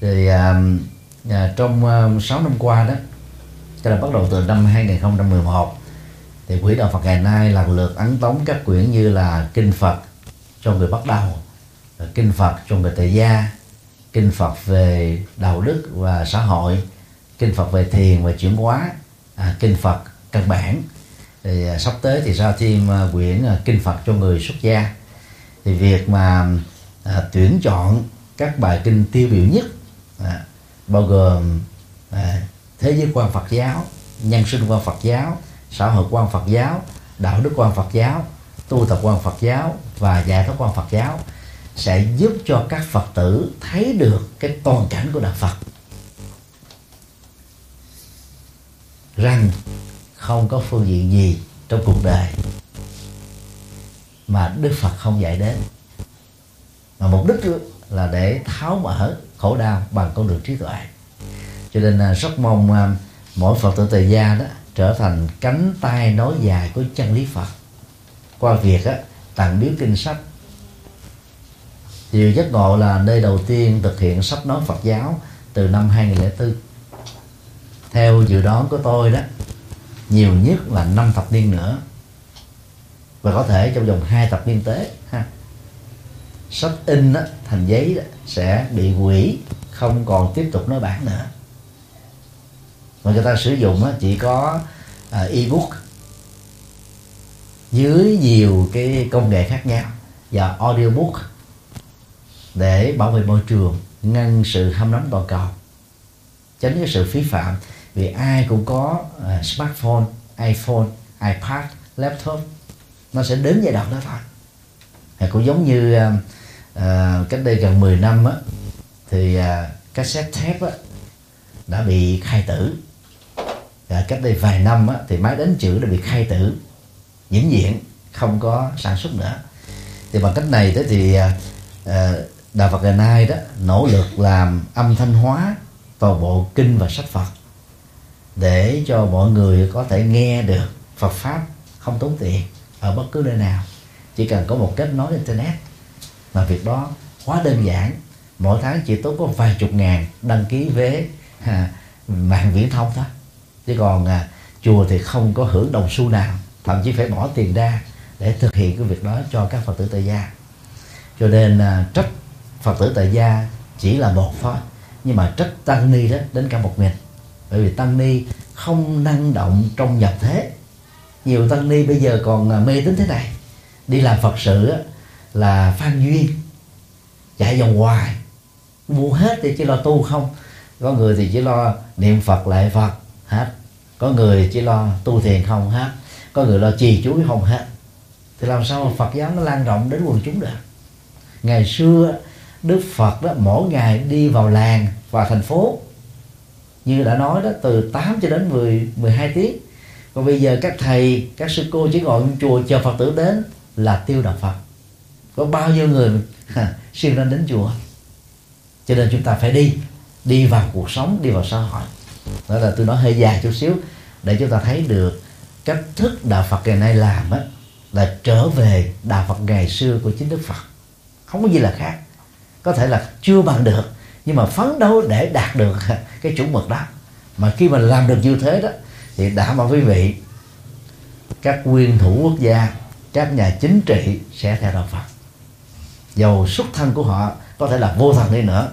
Speaker 1: Thì à, à, trong à, 6 năm qua đó tức là bắt đầu từ năm 2011 thì quỹ đạo Phật ngày nay lần lượt ấn tống các quyển như là kinh Phật cho người bắt đầu kinh Phật cho người tại gia kinh Phật về đạo đức và xã hội kinh Phật về thiền và chuyển hóa à, kinh Phật căn bản thì à, sắp tới thì ra thêm à, quyển à, kinh Phật cho người xuất gia. Thì việc mà à, tuyển chọn các bài kinh tiêu biểu nhất à, bao gồm à, thế giới quan Phật giáo nhân sinh quan Phật giáo xã hội quan Phật giáo đạo đức quan Phật giáo tu tập quan Phật giáo và giải thoát quan Phật giáo sẽ giúp cho các Phật tử thấy được cái toàn cảnh của đạo Phật. Rằng không có phương diện gì trong cuộc đời mà Đức Phật không dạy đến. Mà mục đích là để tháo mở khổ đau bằng con đường trí tuệ. Cho nên à, rất mong à, mỗi Phật tử tại gia đó trở thành cánh tay nối dài của chân lý Phật. Qua việc á, tặng biếu kinh sách. Điều giác ngộ là nơi đầu tiên thực hiện sách nói Phật giáo từ năm 2004 theo dự đoán của tôi đó nhiều nhất là năm thập niên nữa. Và có thể trong vòng hai thập niên tới ha. Sách in đó, thành giấy đó, sẽ bị hủy không còn tiếp tục nói bản nữa. Mà người ta sử dụng đó, chỉ có uh, ebook dưới nhiều cái công nghệ khác nhau và audiobook để bảo vệ môi trường ngăn sự hâm nóng toàn cầu. Tránh cái sự phí phạm vì ai cũng có uh, smartphone iphone ipad laptop nó sẽ đến giai đoạn đó thôi. Thì cũng giống như uh, uh, cách đây gần 10 năm á, thì uh, cassette thép á, đã bị khai tử. Và cách đây vài năm á, thì máy đánh chữ đã bị khai tử vĩnh viễn không có sản xuất nữa. Thì bằng cách này thế thì uh, đạo Phật ngày nay đó nỗ lực làm âm thanh hóa toàn bộ kinh và sách Phật để cho mọi người có thể nghe được Phật pháp không tốn tiền ở bất cứ nơi nào. Chỉ cần có một kết nối internet. Mà việc đó quá đơn giản. Mỗi tháng chỉ tốn có vài chục ngàn đăng ký vé à, mạng viễn thông thôi. Chứ còn à, chùa thì không có hưởng đồng xu nào. Thậm chí phải bỏ tiền ra để thực hiện cái việc đó cho các phật tử tại gia. Cho nên à, trách phật tử tại gia chỉ là một thôi. Nhưng mà trách tăng ni đó đến cả một mình bởi vì tăng ni không năng động trong nhập thế. Nhiều tăng ni bây giờ còn à, mê tín thế này. Đi làm phật sự là phan duyên, chạy vòng hoài. Mua hết thì chỉ lo tu không. Có người thì chỉ lo niệm phật lại phật, hết. Có người chỉ lo tu thiền không, hết. Có người lo trì chú không, hết. Thì làm sao mà phật giáo nó lan rộng đến quần chúng được? Ngày xưa đức phật đó, mỗi ngày đi vào làng và thành phố như đã nói đó, từ 8 cho đến 10 12 tiếng còn bây giờ các thầy, các sư cô chỉ gọi chùa chờ phật tử đến là tiêu đạo phật. Có bao nhiêu người siêng năng đến chùa? Cho nên chúng ta phải đi đi vào cuộc sống, đi vào xã hội. Đó là tôi nói hơi dài chút xíu, để chúng ta thấy được cách thức đạo Phật ngày nay làm á, là trở về đạo Phật ngày xưa của chính Đức Phật. Không có gì là khác. Có thể là chưa bằng được nhưng mà phấn đấu để đạt được cái chuẩn mực đó. Mà khi mà làm được như thế đó thì đảm bảo quý vị các nguyên thủ quốc gia các nhà chính trị sẽ theo đạo Phật. Dầu xuất thân của họ có thể là vô thần đi nữa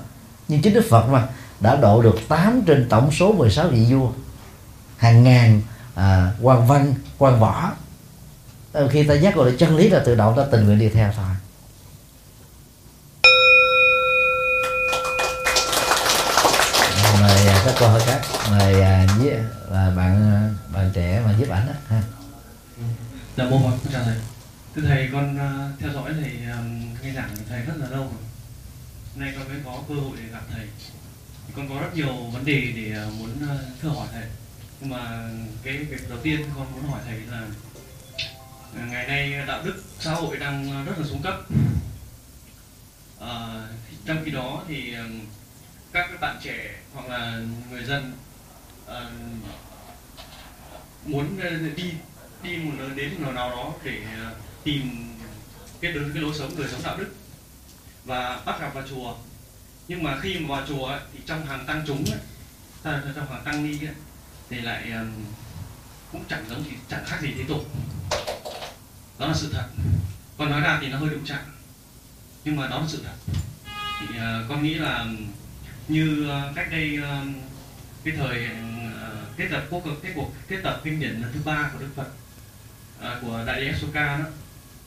Speaker 1: nhưng chính Đức Phật mà đã độ được 8 trên tổng số 16 vị vua. Hàng ngàn à, quan văn quan võ. Ờ, khi ta nhắc gọi là chân lý là tự động ta tình nguyện đi theo thôi. Các câu hỏi khác. Mời à, với là bạn à, bạn trẻ mà giúp ảnh đó ha.
Speaker 3: Dạ mô phật chào thầy. Thưa thầy con uh, theo dõi thầy um, nghe giảng của thầy rất là lâu rồi. Nay con mới có cơ hội để gặp thầy. Con có rất nhiều vấn đề để uh, muốn uh, thưa hỏi thầy. Nhưng mà cái việc đầu tiên con muốn hỏi thầy là uh, ngày nay đạo đức xã hội đang rất là xuống cấp. Uh, trong khi đó thì uh, các bạn trẻ hoặc là người dân uh, muốn ờ, đi đi một nơi đến một nào đó để ờ, tìm cái đối cái lối sống đời sống đạo đức và bắt gặp vào chùa. Nhưng mà khi mà vào chùa ấy, thì trong hàng tăng chúng ấy, trong hàng tăng ni ấy, thì lại um, cũng chẳng giống gì chẳng khác gì thế tục. Đó là sự thật. Còn nói ra thì nó hơi đụng chạm. Nhưng mà đó là sự thật. Thì uh, con nghĩ là như ờ, cách đây ờ, cái thời ờ, kết tập quốc cái cuộc kết tập kinh điển thứ ba của đức phật của đại đế Soka đó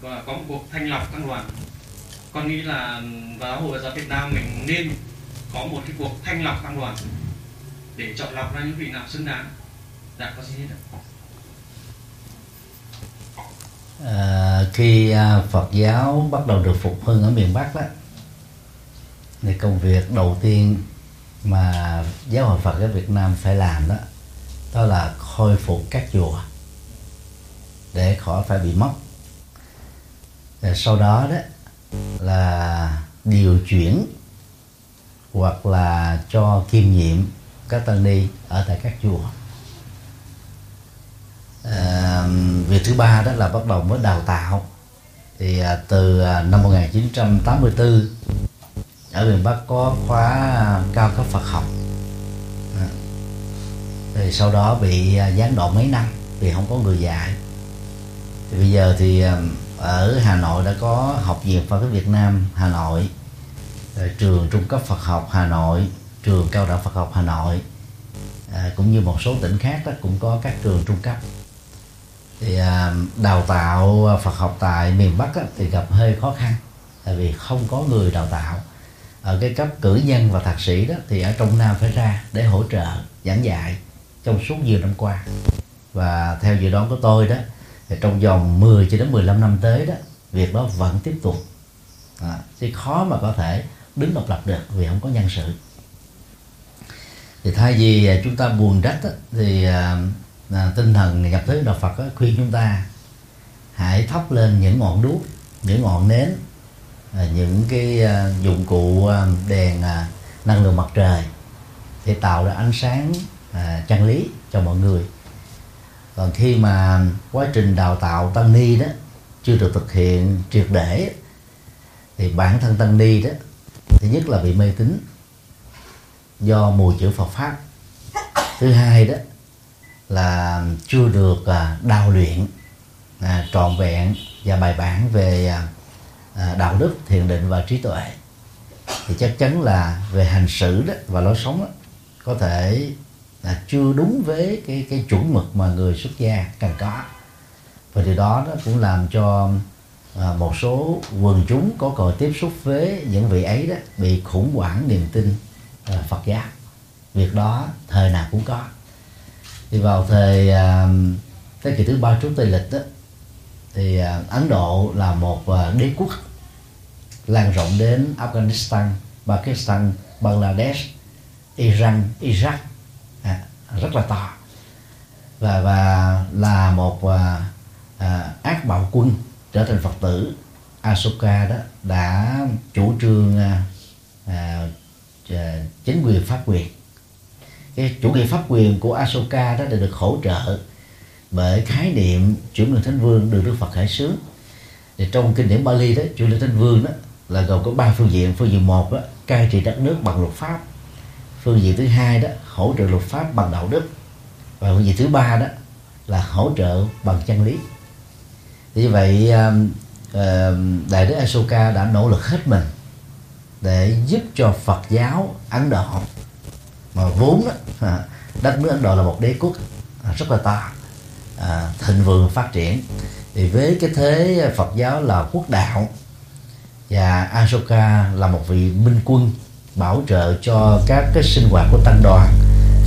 Speaker 3: và có một cuộc thanh lọc tăng đoàn. Con nghĩ là ừ, giáo hội giáo Việt Nam mình nên có một cái cuộc thanh lọc tăng đoàn để chọn lọc ra những vị nào xứng đáng. Dạ có xin hết
Speaker 1: à, khi à, Phật giáo bắt đầu được phục hưng ở miền Bắc đó thì công việc đầu tiên mà giáo hội Phật ở Việt Nam phải làm đó đó là khôi phục các chùa để khỏi phải bị mất. Rồi sau đó đó là điều chuyển hoặc là cho kiêm nhiệm các tăng ni ở tại các chùa. À, việc thứ ba đó là bắt đầu mới đào tạo. Thì à, từ à, năm 1984 ở miền Bắc có khóa cao cấp Phật học. À, thì sau đó bị à, gián đoạn mấy năm vì không có người dạy. Thì bây giờ thì à, ở Hà Nội đã có học viện Phật giáo Việt Nam Hà Nội à, trường trung cấp Phật học Hà Nội trường cao đẳng Phật học Hà Nội à, cũng như một số tỉnh khác đó cũng có các trường trung cấp. Thì à, đào tạo Phật học tại miền Bắc á, thì gặp hơi khó khăn tại vì không có người đào tạo ở cái cấp cử nhân và thạc sĩ đó thì ở trong Nam phải ra để hỗ trợ giảng dạy trong suốt nhiều năm qua. Và theo dự đoán của tôi đó thì trong vòng 10 cho đến 15 năm tới đó việc đó vẫn tiếp tục. À, chứ khó mà có thể đứng độc lập được vì không có nhân sự. Thì thay vì à, chúng ta buồn trách đó, thì à, à, tinh thần nhập thế đạo Phật đó, khuyên chúng ta hãy thắp lên những ngọn đuốc những ngọn nến À, những cái à, dụng cụ à, đèn năng lượng mặt trời để tạo ra ánh sáng chân lý cho mọi người. Còn khi mà quá trình đào tạo tăng ni đó chưa được thực hiện triệt để, thì bản thân tăng ni đó, thứ nhất là bị mê tín do mùi chữ Phật pháp. Thứ hai đó là chưa được đào luyện trọn vẹn và bài bản về À, đạo đức thiền định và trí tuệ. Thì chắc chắn là về hành xử đó và lối sống đó, có thể là chưa đúng với cái cái chuẩn mực mà người xuất gia cần có. Và điều đó nó cũng làm cho à, một số quần chúng có cơ tiếp xúc với những vị ấy đó bị khủng hoảng niềm tin à, Phật giáo. Việc đó thời nào cũng có. Thì vào thời à, thế kỷ thứ ba trước tây lịch đó thì à, Ấn Độ là một à, đế quốc lan rộng đến Afghanistan, Pakistan, Bangladesh, Iran, Iraq. À, rất là to. Và và là một à, à, ác bạo quân trở thành Phật tử. Asoka đó đã chủ trương à, à, chính quyền pháp quyền. Cái chủ nghĩa pháp quyền của Asoka đó đã được hỗ trợ bởi khái niệm chuyển lượng thánh vương được Đức Phật khởi xướng thì trong kinh điển Bali đó chuyển lượng thánh vương đó là gồm có ba phương diện. Phương diện một đó cai trị đất nước bằng luật pháp. Phương diện thứ hai đó hỗ trợ luật pháp bằng đạo đức. Và phương diện thứ ba đó là hỗ trợ bằng chân lý. Như vậy um, um, đại đức Asoka đã nỗ lực hết mình để giúp cho Phật giáo Ấn Độ. Mà vốn đó, đất nước Ấn Độ là một đế quốc à, rất là to à, thịnh vượng phát triển. Thì với cái thế Phật giáo là quốc đạo và Ashoka là một vị minh quân bảo trợ cho các cái sinh hoạt của tăng đoàn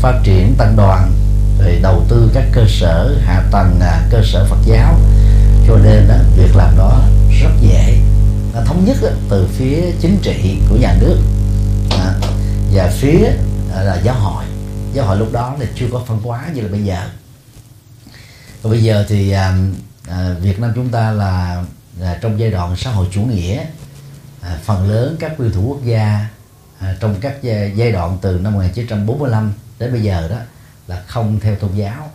Speaker 1: phát triển tăng đoàn rồi đầu tư các cơ sở hạ tầng à, cơ sở Phật giáo. Cho nên đó, việc làm đó rất dễ nó thống nhất đó, từ phía chính trị của nhà nước. À, và phía à, là giáo hội. Giáo hội lúc đó là chưa có phân hóa như là bây giờ còn bây giờ thì à, à, Việt Nam chúng ta là, là trong giai đoạn xã hội chủ nghĩa à, phần lớn các nguyên thủ quốc gia à, trong các giai đoạn từ năm 1945 đến bây giờ đó là không theo tôn giáo.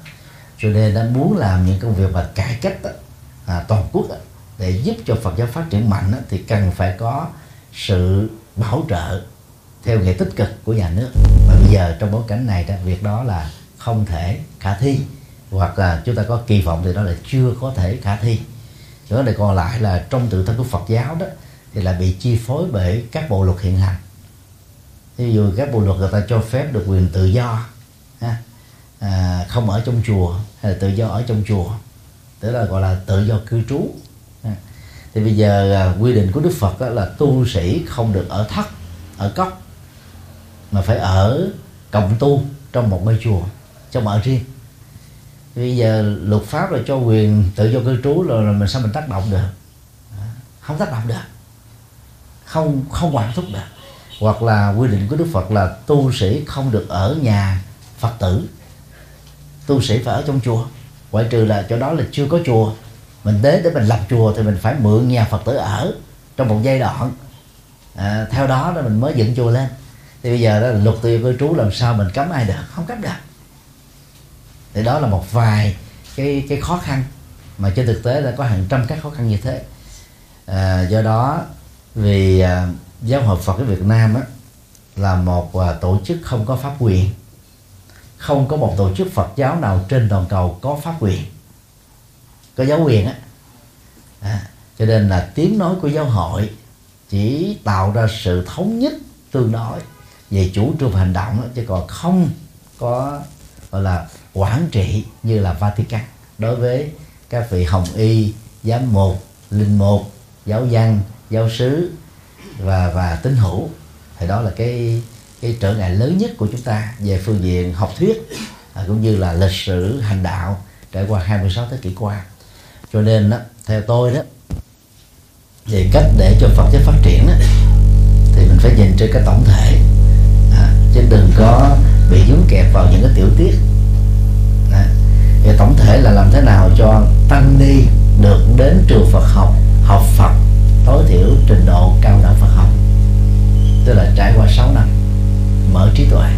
Speaker 1: Cho nên đã muốn làm những công việc mà cải cách đó, à, toàn quốc đó, để giúp cho Phật giáo phát triển mạnh đó, thì cần phải có sự bảo trợ theo nghĩa tích cực của nhà nước. Và bây giờ trong bối cảnh này đó việc đó là không thể khả thi hoặc là chúng ta có kỳ vọng thì đó là chưa có thể khả thi. Vấn đề còn lại là trong tự thân của Phật giáo đó thì là bị chi phối bởi các bộ luật hiện hành. Ví dụ các bộ luật người ta cho phép được quyền tự do à, không ở trong chùa hay là tự do ở trong chùa tức là gọi là tự do cư trú thì bây giờ à, quy định của Đức Phật đó là tu sĩ không được ở thất ở cốc mà phải ở cộng tu trong một ngôi chùa trong ở riêng bây giờ luật pháp là cho quyền tự do cư trú rồi là mình sao mình tác động được? Không tác động được. Không không quản thúc được. Hoặc là quy định của đức phật là tu sĩ không được ở nhà phật tử. Tu sĩ phải ở trong chùa. Ngoại trừ là chỗ đó là chưa có chùa. Mình đến để mình lập chùa thì mình phải mượn nhà phật tử ở trong một giai đoạn. À, theo đó là mình mới dựng chùa lên. Thì bây giờ đó là luật tự do cư trú làm sao mình cấm ai được? Không cấm được thì đó là một vài cái cái khó khăn mà trên thực tế là có hàng trăm các khó khăn như thế. À, do đó vì à, giáo hội Phật ở Việt Nam á, là một à, tổ chức không có pháp quyền. Không có một tổ chức Phật giáo nào trên toàn cầu có pháp quyền có giáo quyền á. À, cho nên là tiếng nói của giáo hội chỉ tạo ra sự thống nhất tương đối về chủ trương hành động đó, chứ còn không có gọi là quản trị như là Vatican. Đối với các vị hồng y giám mục linh mục giáo dân giáo sứ và và tín hữu thì đó là cái cái trở ngại lớn nhất của chúng ta về phương diện học thuyết à, cũng như là lịch sử hành đạo trải qua 26 thế kỷ qua. Cho nên đó, theo tôi đó về cách để cho Phật giáo phát triển đó, thì mình phải nhìn trên cái tổng thể. À, chứ đừng có bị dướng kẹp vào những cái tiểu tiết và tổng thể là làm thế nào cho tăng ni được đến trường Phật học học Phật tối thiểu trình độ cao đẳng Phật học. Tức là trải qua 6 năm mở trí tuệ.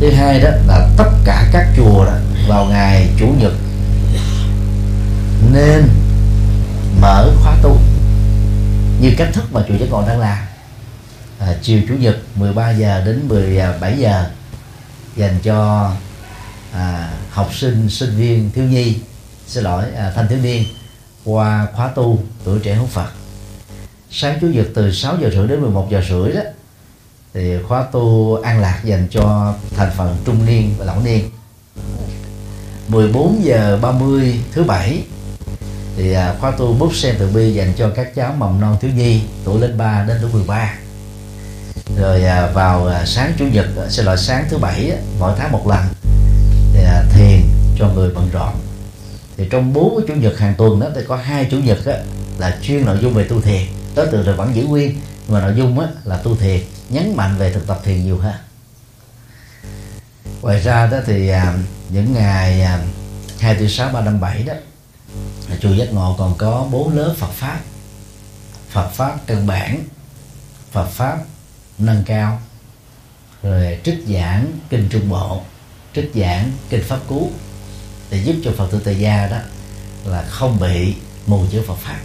Speaker 1: Thứ hai đó là tất cả các chùa đó vào ngày chủ nhật nên mở khóa tu như cách thức mà chùa giác ngộ đang làm. À, chiều chủ nhật 13 giờ đến 17 giờ dành cho à, học sinh sinh viên thiếu nhi xin lỗi à, thanh thiếu niên qua khóa tu tuổi trẻ hữu Phật. Sáng chủ nhật từ 6 giờ rưỡi đến 11 giờ rưỡi đó thì khóa tu an lạc dành cho thành phần trung niên và lão niên. 14 giờ 30 thứ bảy thì à, khóa tu bút sen từ bi dành cho các cháu mầm non thiếu nhi tuổi lên 3 đến tuổi 13 rồi à, vào à, sáng chủ nhật sẽ loại sáng thứ bảy mỗi tháng một lần. À, thiền cho người bận rộn thì trong bốn cái chủ nhật hàng tuần đó thì có hai chủ nhật á, là chuyên nội dung về tu thiền. Đối tượng là vẫn giữ nguyên nhưng mà nội dung á, là tu thiền nhấn mạnh về thực tập thiền nhiều hơn ngoài ra đó thì à, những ngày à, hai tư sáu ba năm bảy đó chùa giác ngộ còn có bốn lớp Phật pháp. Phật pháp căn bản Phật pháp nâng cao rồi trích giảng kinh trung bộ trích giảng kinh pháp cú để giúp cho phật tử tại gia đó là không bị mù chữ Phật pháp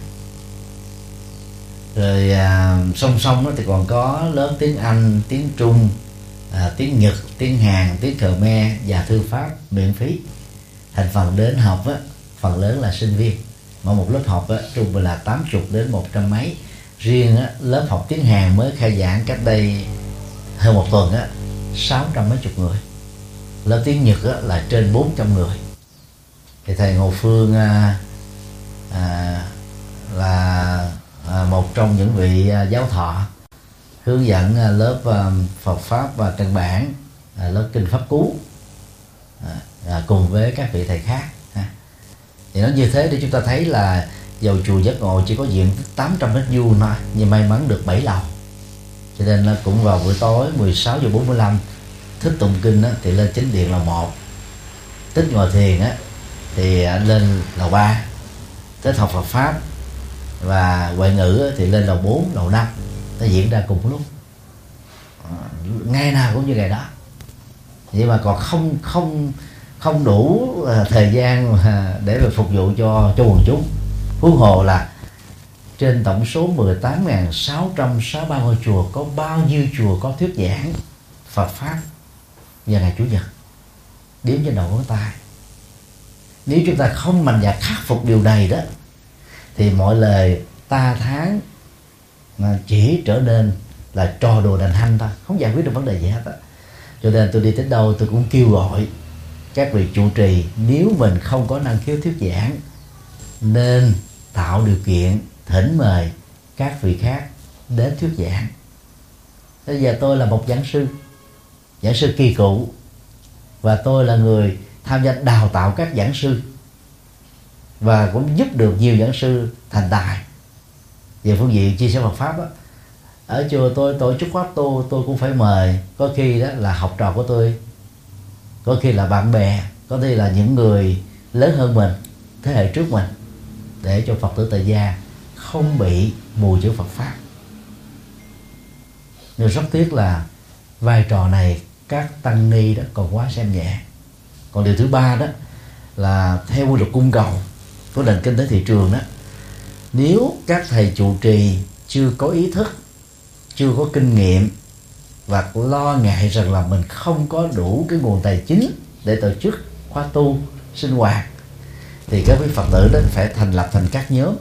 Speaker 1: rồi à, song song đó thì còn có lớp tiếng Anh tiếng Trung à, tiếng Nhật tiếng Hàn tiếng Khmer và thư pháp miễn phí. Thành phần đến học á, phần lớn là sinh viên. Mà một lớp học á, trung bình là 80 đến một trăm mấy. Riêng á, lớp học tiếng Hàn mới khai giảng cách đây hơn một tuần á sáu trăm mấy chục người lớp tiếng Nhật đó là trên 400 người thì thầy Ngô Phương à, à, là à, một trong những vị à, giáo thọ hướng dẫn à, lớp à, Phật pháp và căn bản à, lớp kinh pháp cú à, à, cùng với các vị thầy khác ha. thì nó như thế để chúng ta thấy là dầu chùa giác ngộ chỉ có diện 800 mét vuông thôi nhưng may mắn được 7 lầu cho nên là cũng vào buổi tối 16 giờ 45 thích tụng kinh á, thì lên chính điện là một. Tích ngồi thiền á thì anh lên lầu ba, thích học Phật pháp và ngoại ngữ thì lên lầu 4, lầu 5 nó diễn ra cùng lúc. Ờ, ngày nào cũng như ngày đó. Nhưng mà còn không không không đủ ờ, thời gian để mà phục vụ cho cho quần chúng. Huống hồ là trên tổng số 18.663 ngôi chùa có bao nhiêu chùa có thuyết giảng Phật pháp? Vào ngày chủ nhật. Đếm trên đầu ngón tay. Nếu chúng ta không mạnh dạn khắc phục điều này đó, thì mọi lời ta tháng mà chỉ trở nên là trò đồ đành hanh thôi. Không giải quyết được vấn đề gì hết á. Cho nên tôi đi đến đâu tôi cũng kêu gọi các vị trụ trì, nếu mình không có năng khiếu thuyết giảng, nên tạo điều kiện thỉnh mời các vị khác đến thuyết giảng. Bây giờ tôi là một giảng sư giảng sư kỳ cựu. Và tôi là người tham gia đào tạo các giảng sư và cũng giúp được nhiều giảng sư thành tài. Về phương diện chia sẻ Phật pháp đó. ở chùa tôi tổ chức khóa tu, tôi cũng phải mời. Có khi đó là học trò của tôi, có khi là bạn bè, có khi là những người lớn hơn mình, thế hệ trước mình, để cho Phật tử tại gia không bị mù chữ Phật pháp. Nhưng rất tiếc là vai trò này các tăng ni đó còn quá xem nhẹ. Còn điều thứ ba đó là theo quy luật cung cầu của nền kinh tế thị trường đó, nếu các thầy trụ trì chưa có ý thức, chưa có kinh nghiệm và lo ngại rằng là mình không có đủ cái nguồn tài chính để tổ chức khóa tu, sinh hoạt, thì các vị phật tử đó phải thành lập thành các nhóm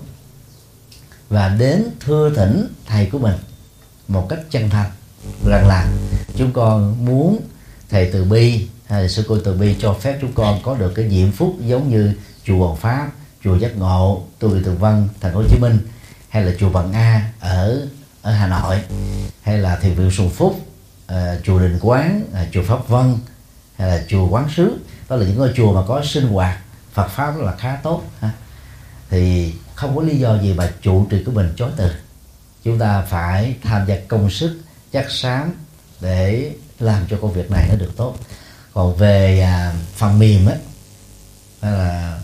Speaker 1: và đến thưa thỉnh thầy của mình một cách chân thành rằng là chúng con muốn thầy từ bi hay sư cô từ bi cho phép chúng con có được cái diễm phúc giống như chùa Hoàng Pháp chùa Giác Ngộ tu viện Tường Văn thành phố Hồ Chí Minh hay là chùa Bằng A ở ở Hà Nội hay là thiền viện Sùng Phúc uh, chùa Đình Quán uh, chùa Pháp Vân hay là chùa Quán Sứ. Đó là những ngôi chùa mà có sinh hoạt Phật pháp là khá tốt ha. thì không có lý do gì mà trụ trì của mình chối từ. Chúng ta phải tham gia công sức chắc xám để làm cho công việc này nó được tốt. Còn về à, phần mềm á là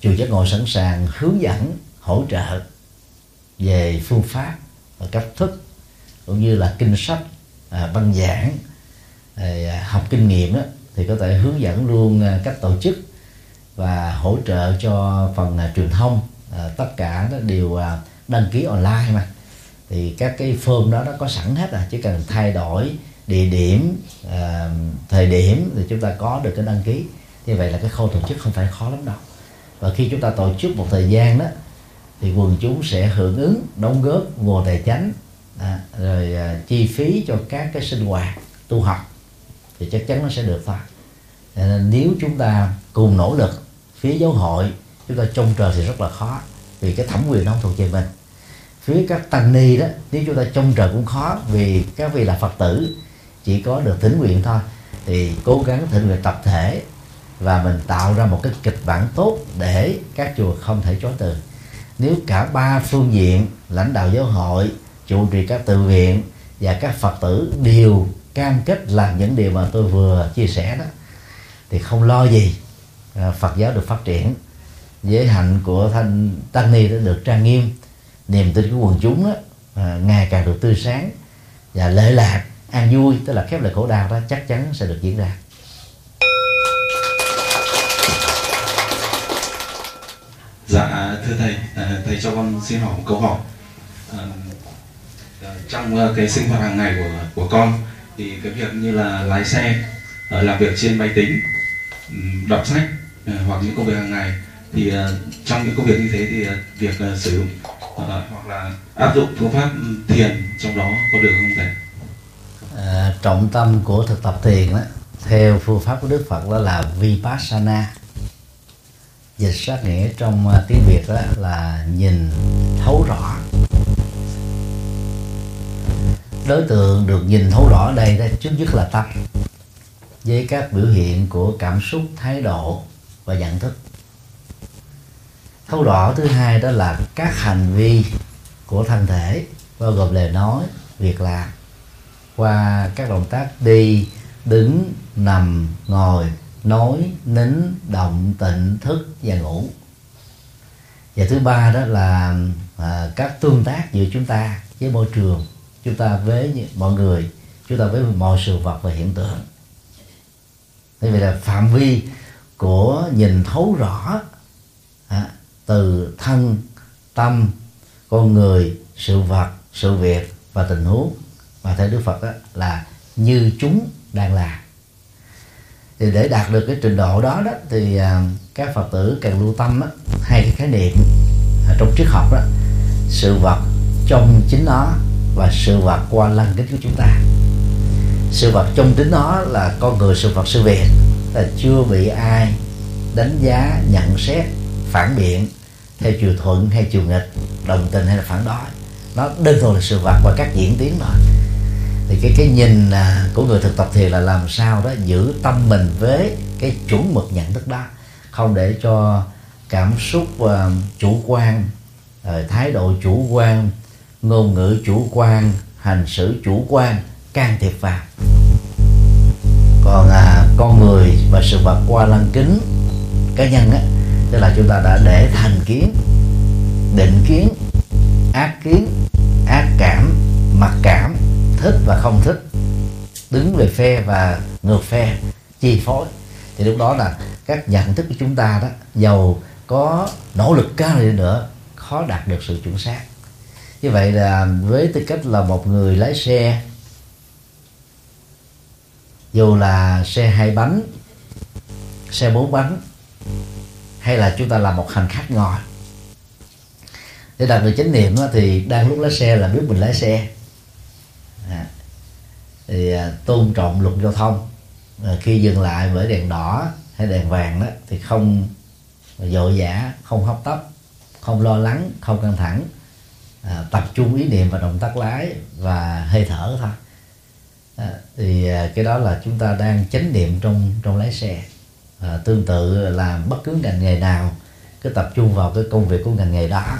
Speaker 1: chùa giác ngộ sẵn sàng hướng dẫn hỗ trợ về phương pháp và cách thức cũng như là kinh sách à, văn giảng à, học kinh nghiệm á, thì có thể hướng dẫn luôn à, cách tổ chức và hỗ trợ cho phần à, truyền thông. À, tất cả đó đều à, đăng ký online mà thì các cái form đó nó có sẵn hết à chỉ cần thay đổi địa điểm à, thời điểm thì chúng ta có được cái đăng ký. Như vậy là cái khâu tổ chức không phải khó lắm đâu. Và khi chúng ta tổ chức một thời gian đó thì quần chúng sẽ hưởng ứng đóng góp nguồn tài chánh à, rồi à, chi phí cho các cái sinh hoạt tu học thì chắc chắn nó sẽ được thôi. Nên nếu chúng ta cùng nỗ lực phía giáo hội chúng ta trông chờ thì rất là khó vì cái thẩm quyền nó không thuộc về mình phía các tăng ni đó, nếu chúng ta trông trời cũng khó, vì các vị là phật tử, chỉ có được thỉnh nguyện thôi. Thì cố gắng thỉnh nguyện tập thể và mình tạo ra một cái kịch bản tốt để các chùa không thể chối từ. Nếu cả ba phương diện, lãnh đạo giáo hội trụ trì các tự viện và các phật tử đều cam kết làm những điều mà tôi vừa chia sẻ đó, thì không lo gì à, phật giáo được phát triển. Giới hạnh của thanh tăng ni đã được trang nghiêm niềm tin của quần chúng đó, à, ngày càng được tươi sáng và lệ lạc an vui tức là khép lại khổ đau đó chắc chắn sẽ được diễn ra.
Speaker 4: Dạ thưa thầy à, thầy cho con xin hỏi một câu hỏi. À, à trong à, cái sinh hoạt hàng ngày của của con thì cái việc như là lái xe làm việc trên máy tính ừ, đọc sách hoặc những công việc hàng ngày thì trong những công việc như thế thì việc sử dụng hoặc là áp dụng phương pháp thiền trong đó có được không thầy?
Speaker 1: À, trọng tâm của thực tập thiền đó theo phương pháp của Đức Phật đó là vipassana. Dịch sát nghĩa trong à, tiếng Việt đó là nhìn thấu rõ. Đối tượng được nhìn thấu rõ đây đó trước nhất là tâm với các biểu hiện của cảm xúc thái độ và nhận thức thấu rõ thứ hai đó là các hành vi của thân thể bao gồm lời nói việc làm. Qua các động tác đi đứng nằm ngồi nói nín động tịnh thức và ngủ. Và thứ ba đó là à, các tương tác giữa chúng ta với môi trường chúng ta với mọi người chúng ta với mọi sự vật và hiện tượng. Thế vậy là phạm vi của nhìn thấu rõ từ thân tâm con người sự vật sự việc và tình huống mà theo đức phật đó là như chúng đang làm thì để đạt được cái trình độ đó đó thì à, các phật tử cần lưu tâm đó, hai cái khái niệm à, trong triết học đó sự vật trong chính nó và sự vật qua lăng kính của chúng ta. Sự vật trong chính nó là con người sự vật sự việc là chưa bị ai đánh giá nhận xét phản biện theo chiều thuận hay chiều nghịch đồng tình hay là phản đối. Nó đơn thuần là sự vật và các diễn tiến thôi thì cái cái nhìn à, của người thực tập thiền là làm sao đó giữ tâm mình với cái chuẩn mực nhận thức đó. Không để cho cảm xúc uh, chủ quan uh, thái độ chủ quan ngôn ngữ chủ quan hành xử chủ quan can thiệp vào. Còn à, con người và sự vật qua lăng kính cá nhân á tức là chúng ta đã để thành kiến, định kiến, ác kiến, ác cảm, mặc cảm, thích và không thích, đứng về phe và ngược phe, chi phối. Thì lúc đó là các nhận thức của chúng ta đó, giàu có nỗ lực cao đi nữa, khó đạt được sự chuẩn xác. Như vậy là với tư cách là một người lái xe, dù là xe hai bánh, xe bốn bánh hay là chúng ta là một hành khách ngồi? Để đạt được chánh niệm thì đang lúc lái xe là biết mình lái xe. À, thì à, tôn trọng luật giao thông. À, khi dừng lại với đèn đỏ hay đèn vàng đó thì không dội vã không hấp tấp không lo lắng không căng thẳng. À, tập trung ý niệm và động tác lái và hơi thở thôi. À, thì à, cái đó là chúng ta đang chánh niệm trong trong lái xe à, tương tự làm bất cứ ngành nghề nào cứ tập trung vào cái công việc của ngành nghề đó.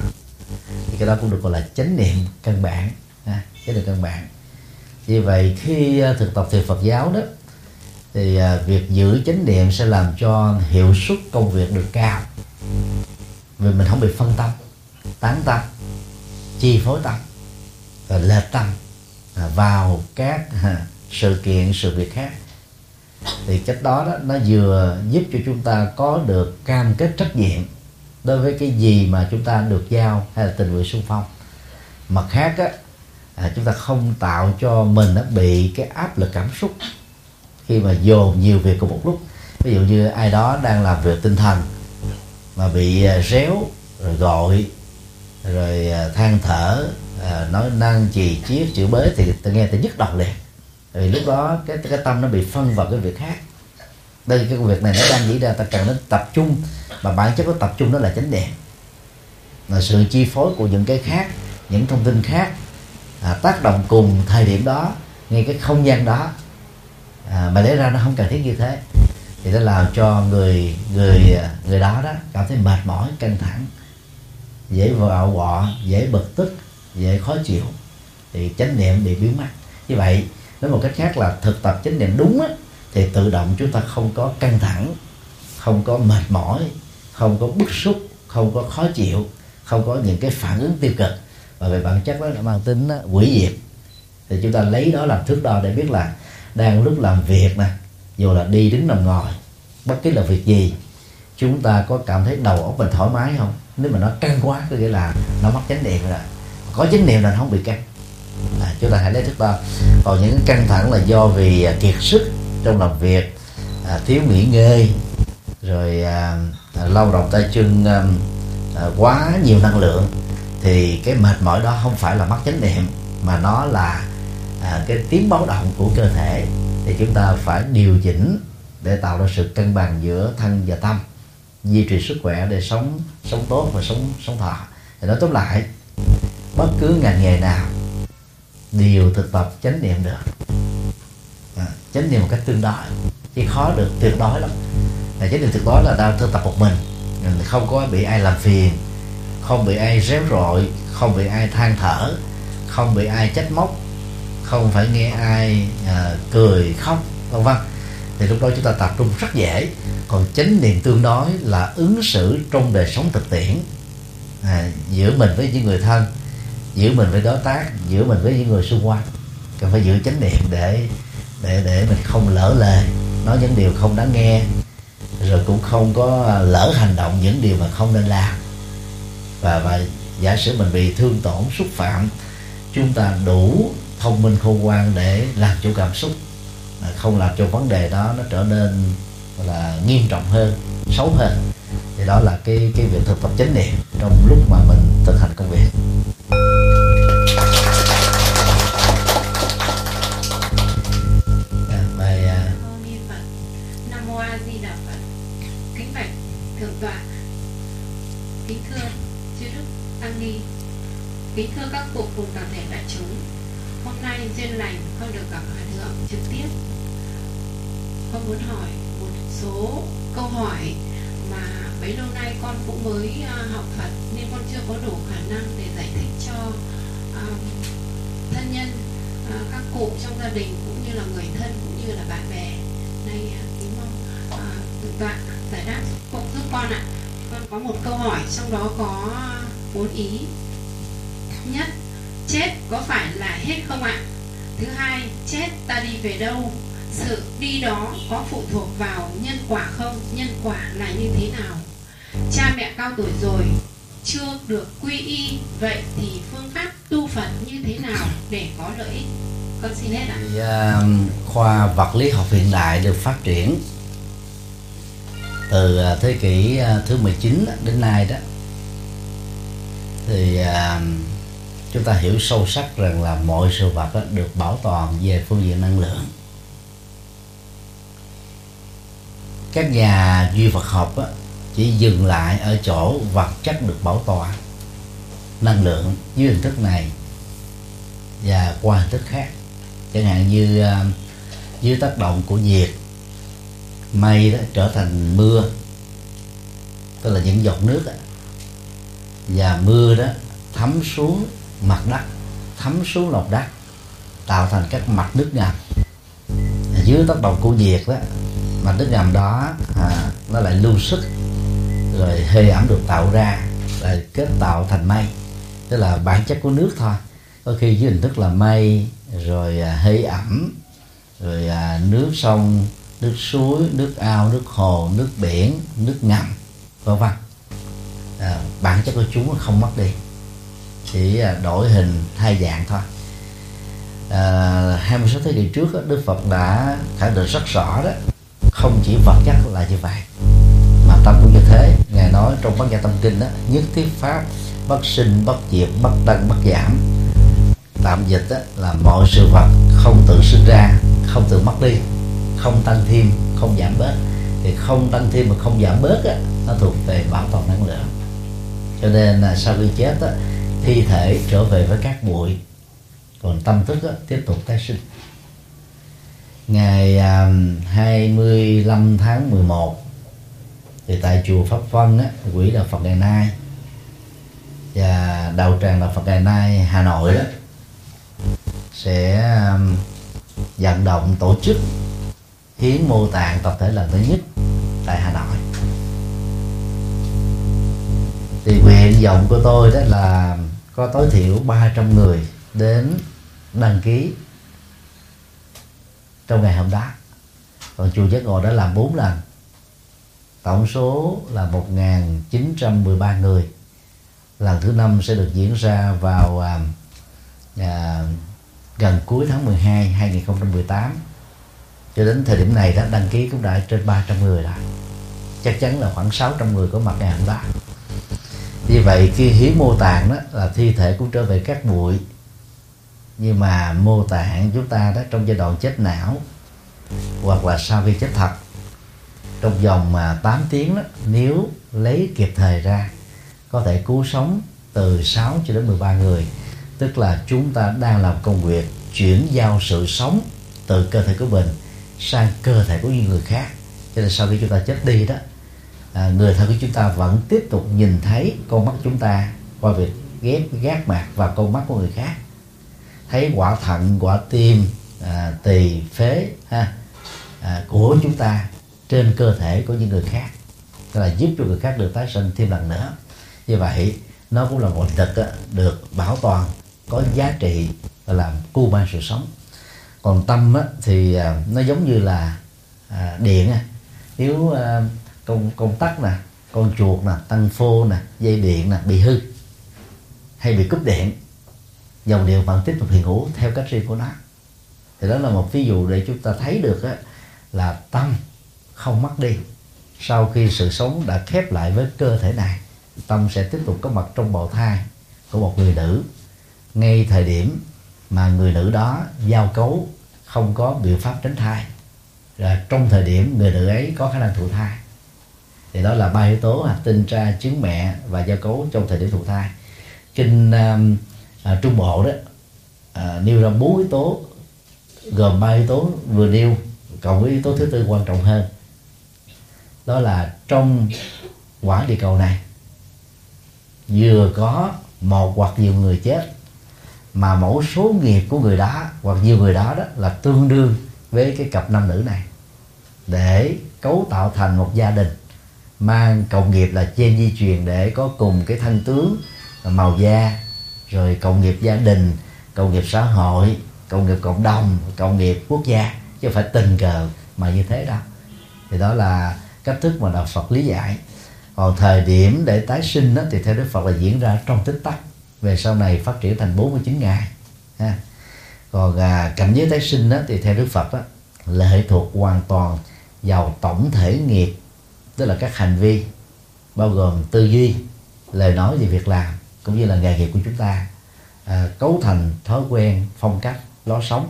Speaker 1: Thì cái đó cũng được gọi là chánh niệm căn bản à, chánh niệm căn bản. Vì vậy khi à, thực tập thiền Phật giáo đó thì à, việc giữ chánh niệm sẽ làm cho hiệu suất công việc được cao. Vì mình không bị phân tâm tán tâm chi phối tâm à, lệch tâm à, vào các sự kiện sự việc khác thì cách đó, đó nó vừa giúp cho chúng ta có được cam kết trách nhiệm đối với cái gì mà chúng ta được giao hay là tình nguyện xung phong. Mặt khác á, à, chúng ta không tạo cho mình nó bị cái áp lực cảm xúc khi mà dồn nhiều việc cùng một lúc. Ví dụ như ai đó đang làm việc tinh thần mà bị à, réo rồi gọi rồi à, than thở à, nói năng chì chiết chữ bới thì tôi nghe tôi nhức đầu liền vì lúc đó cái cái tâm nó bị phân vào cái việc khác. Đây cái việc này nó đang diễn ra ta cần đến tập trung. Mà bản chất của tập trung đó là chánh niệm. Là sự chi phối của những cái khác những thông tin khác à, tác động cùng thời điểm đó ngay cái không gian đó à, mà để ra nó không cần thiết như thế. Thì nó làm cho người người người đó đó cảm thấy mệt mỏi căng thẳng dễ vào quọ dễ bực tức dễ khó chịu. Thì chánh niệm bị biến mất. Như vậy nói một cách khác là thực tập chánh niệm đúng á, thì tự động chúng ta không có căng thẳng không có mệt mỏi không có bức xúc không có khó chịu không có những cái phản ứng tiêu cực. Và về bản chất đó nó mang tính quỷ diệt. Thì chúng ta lấy đó làm thước đo để biết là đang lúc làm việc nè dù là đi đứng nằm ngồi bất cứ là việc gì chúng ta có cảm thấy đầu óc mình thoải mái không? Nếu mà nó căng quá có nghĩa là nó mất chánh niệm rồi. Có chánh niệm là nó không bị căng à, chúng ta hãy lấy thước đo còn những căng thẳng là do vì à, kiệt sức trong làm việc à, thiếu nghỉ ngơi rồi à, à, lao động tay chân à, à, quá nhiều năng lượng thì cái mệt mỏi đó không phải là mất chánh niệm mà nó là à, cái tiếng báo động của cơ thể. Thì chúng ta phải điều chỉnh để tạo ra sự cân bằng giữa thân và tâm duy trì sức khỏe để sống sống tốt và sống sống thọ. Thì nói tóm lại bất cứ ngành nghề nào đều thực tập chánh niệm được. À, chánh niệm một cách tương đối. Chứ khó được tuyệt đối lắm. Là chánh niệm tuyệt đối là đang thực tập một mình. Không có bị ai làm phiền không bị ai réo rội không bị ai than thở không bị ai trách móc không phải nghe ai à, cười khóc vân vân. Thì lúc đó chúng ta tập trung rất dễ. Còn chánh niệm tương đối là ứng xử trong đời sống thực tiễn à, giữa mình với những người thân giữa mình với đối tác giữa mình với những người xung quanh. Cần phải giữ chánh niệm để để để mình không lỡ lời nói những điều không đáng nghe, rồi cũng không có à, lỡ hành động những điều mà không nên làm. Và và giả sử mình bị thương tổn, xúc phạm, chúng ta đủ thông minh khôn ngoan để làm chủ cảm xúc. Không làm cho vấn đề đó nó trở nên là, nghiêm trọng hơn, xấu hơn. Thì đó là cái cái việc thực tập chánh niệm trong lúc mà mình thực hành công việc.
Speaker 5: Kính thưa các cụ cùng toàn thể đại chúng. Hôm nay duyên lành con được gặp hòa thượng trực tiếp. Con muốn hỏi một số câu hỏi mà bấy lâu nay con cũng mới à, học Phật nên con chưa có đủ khả năng để giải thích cho um, thân nhân uh, các cụ trong gia đình cũng như là người thân cũng như là bạn bè nay kính mong uh, bạn tọa giải đáp cũng giúp con ạ con có một câu hỏi trong đó có bốn ý nhất chết có phải là hết không ạ? Thứ hai chết ta đi về đâu? Sự đi đó có phụ thuộc vào nhân quả không? Nhân quả là như thế nào? Cha mẹ cao tuổi rồi chưa được quy y vậy thì phương pháp tu phật như thế nào để có lợi ích? Con xin hết ạ.
Speaker 1: Thì, uh, khoa vật lý học hiện đại được phát triển từ uh, thế kỷ uh, thứ 19 đến nay đó. Thì uh, chúng ta hiểu sâu sắc rằng là mọi sự vật đó được bảo toàn về phương diện năng lượng các nhà duy vật học đó, chỉ dừng lại ở chỗ vật chất được bảo toàn năng lượng dưới hình thức này và qua hình thức khác chẳng hạn như ờ, dưới tác động của nhiệt mây đó trở thành mưa tức là những giọt nước đó. và mưa đó thấm xuống mặt đất thấm xuống lòng đất tạo thành các mặt nước ngầm. Dưới tác động của nhiệt đó mặt nước ngầm đó à, nó lại lưu sức rồi hơi ẩm được tạo ra lại kết tạo thành mây. Tức là bản chất của nước thôi. Có khi dưới hình thức là mây rồi à, hơi ẩm rồi à, nước sông nước suối nước ao nước hồ nước biển nước ngầm vân vân. À, bản chất của chúng không mất đi chỉ à, đổi hình thay dạng thôi. À, 26 thế kỷ trước Đức Phật đã khẳng định rất rõ đó không chỉ vật chất là như vậy mà tâm cũng như thế. Ngài nói trong bát nhã tâm kinh đó nhất thiết pháp bất sinh bất diệt bất tăng bất giảm. Tạm dịch đó, là mọi sự vật không tự sinh ra không tự mất đi không tăng thêm không giảm bớt. Thì không tăng thêm mà không giảm bớt á, nó thuộc về bảo toàn năng lượng. Cho nên là sau khi chết á, thi thể trở về với các bụi. Còn tâm thức đó, tiếp tục tái sinh. Ngày à, 25 tháng 11 thì tại chùa Pháp Vân á, quỹ đạo Phật ngày nay và đạo tràng đạo Phật ngày nay Hà Nội đó sẽ à, vận động tổ chức hiến mô tạng tập thể lần thứ nhất tại Hà Nội. Thì nguyện vọng của tôi đó là có tối thiểu 300 người đến đăng ký trong ngày hôm đó. Còn chùa Giác Ngộ đã làm 4 lần. Tổng số là 1.913 người. Lần thứ năm sẽ được diễn ra vào à, à, gần cuối tháng 12 2018 cho đến thời điểm này đã đăng ký cũng đã trên 300 người rồi. Chắc chắn là khoảng 600 người có mặt ngày hôm đó như vậy khi hiến mô tạng đó là thi thể cũng trở về các bụi. Nhưng mà mô tạng chúng ta đó trong giai đoạn chết não hoặc là sau khi chết thật trong vòng mà 8 tiếng đó, nếu lấy kịp thời ra có thể cứu sống từ 6 cho đến 13 người. Tức là chúng ta đang làm công việc chuyển giao sự sống từ cơ thể của mình sang cơ thể của những người khác. Cho nên sau khi chúng ta chết đi đó à, người thân của chúng ta vẫn tiếp tục nhìn thấy con mắt chúng ta qua việc ghép gác mạc và con mắt của người khác. Thấy quả thận quả tim à, tỳ phế ha à, của chúng ta trên cơ thể của những người khác. Tức là giúp cho người khác được tái sinh thêm lần nữa. Như vậy nó cũng là một thực được bảo toàn có giá trị và làm cu mang sự sống. Còn tâm á, thì à, nó giống như là à, điện nếu à, con con tắc nè con chuột nè tăng phô nè dây điện nè bị hư hay bị cúp điện. Dòng điện vẫn tiếp tục hiện hữu theo cách riêng của nó. Thì đó là một ví dụ để chúng ta thấy được á, là tâm không mất đi. Sau khi sự sống đã khép lại với cơ thể này tâm sẽ tiếp tục có mặt trong bào thai của một người nữ. Ngay thời điểm mà người nữ đó giao cấu không có biện pháp tránh thai là trong thời điểm người nữ ấy có khả năng thụ thai thì đó là ba yếu tố là tinh tra trứng mẹ và gia cấu trong thời điểm thụ thai. Kinh um, à, trung bộ đó à, nêu ra bốn yếu tố gồm ba yếu tố vừa nêu cộng với yếu tố thứ tư quan trọng hơn. Đó là trong quả địa cầu này vừa có một hoặc nhiều người chết mà mẫu số nghiệp của người đó hoặc nhiều người đó đó là tương đương với cái cặp nam nữ này để cấu tạo thành một gia đình mang cộng nghiệp là gen di truyền để có cùng cái thanh tướng màu da. Rồi cộng nghiệp gia đình cộng nghiệp xã hội cộng nghiệp cộng đồng cộng nghiệp quốc gia. Chứ không phải tình cờ mà như thế đâu. Thì đó là cách thức mà đạo Phật lý giải. Còn thời điểm để tái sinh đó, thì theo Đức Phật là diễn ra trong tích tắc. Về sau này phát triển thành 49 ngày. Ha. còn à, cảnh giới tái sinh đó, thì theo Đức Phật đó, là hệ thuộc hoàn toàn vào tổng thể nghiệp tức là các hành vi bao gồm tư duy lời nói và việc làm cũng như là nghề nghiệp của chúng ta à, cấu thành thói quen phong cách lối sống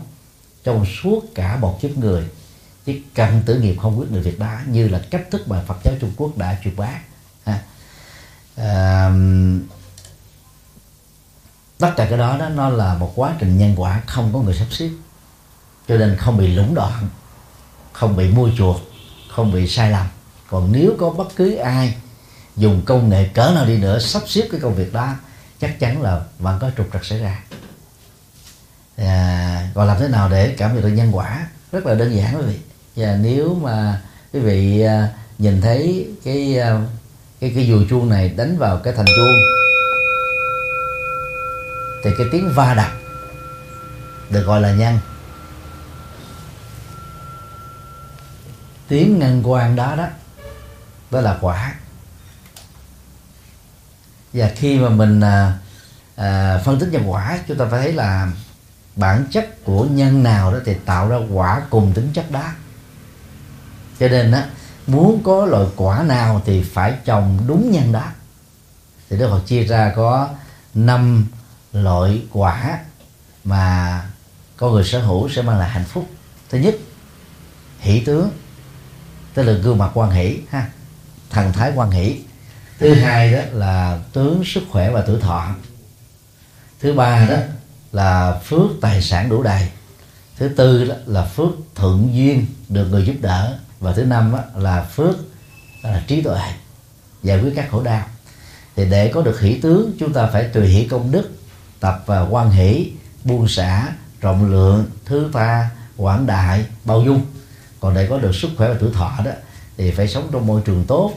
Speaker 1: trong suốt cả một kiếp người. Chứ cần tử nghiệp không quyết được việc đó như là cách thức mà Phật giáo Trung Quốc đã truyền bá ha. À, tất cả cái đó, đó nó là một quá trình nhân quả không có người sắp xếp. Cho nên không bị lũng đoạn không bị mua chuột không bị sai lầm còn nếu có bất cứ ai dùng công nghệ cỡ nào đi nữa sắp xếp cái công việc đó chắc chắn là vẫn có trục trặc xảy ra. À, còn làm thế nào để cảm nhận được nhân quả? Rất là đơn giản quý vị. Và nếu mà quý vị à, nhìn thấy cái à, cái cái dùi chuông này đánh vào cái thành chuông thì cái tiếng va đập được gọi là nhân tiếng ngân quan đó đó đó là quả. Và khi mà mình à, à, phân tích nhân quả chúng ta phải thấy là bản chất của nhân nào đó thì tạo ra quả cùng tính chất đó. Cho nên á muốn có loại quả nào thì phải trồng đúng nhân đó. Thì Đức Phật chia ra có năm loại quả mà con người sở hữu sẽ mang lại hạnh phúc. Thứ nhất hỷ tướng tức là gương mặt quan hỷ ha thần thái quan hỷ. Thứ hai đó là tướng sức khỏe và tuổi thọ. Thứ ba đó là phước tài sản đủ đầy. Thứ tư đó là phước thượng duyên được người giúp đỡ. Và thứ năm đó là phước là trí tuệ giải quyết các khổ đau. Thì để có được hỷ tướng chúng ta phải tùy hỷ công đức tập và quan hỷ buông xả rộng lượng thứ tha quảng đại bao dung. Còn để có được sức khỏe và tuổi thọ đó thì phải sống trong môi trường tốt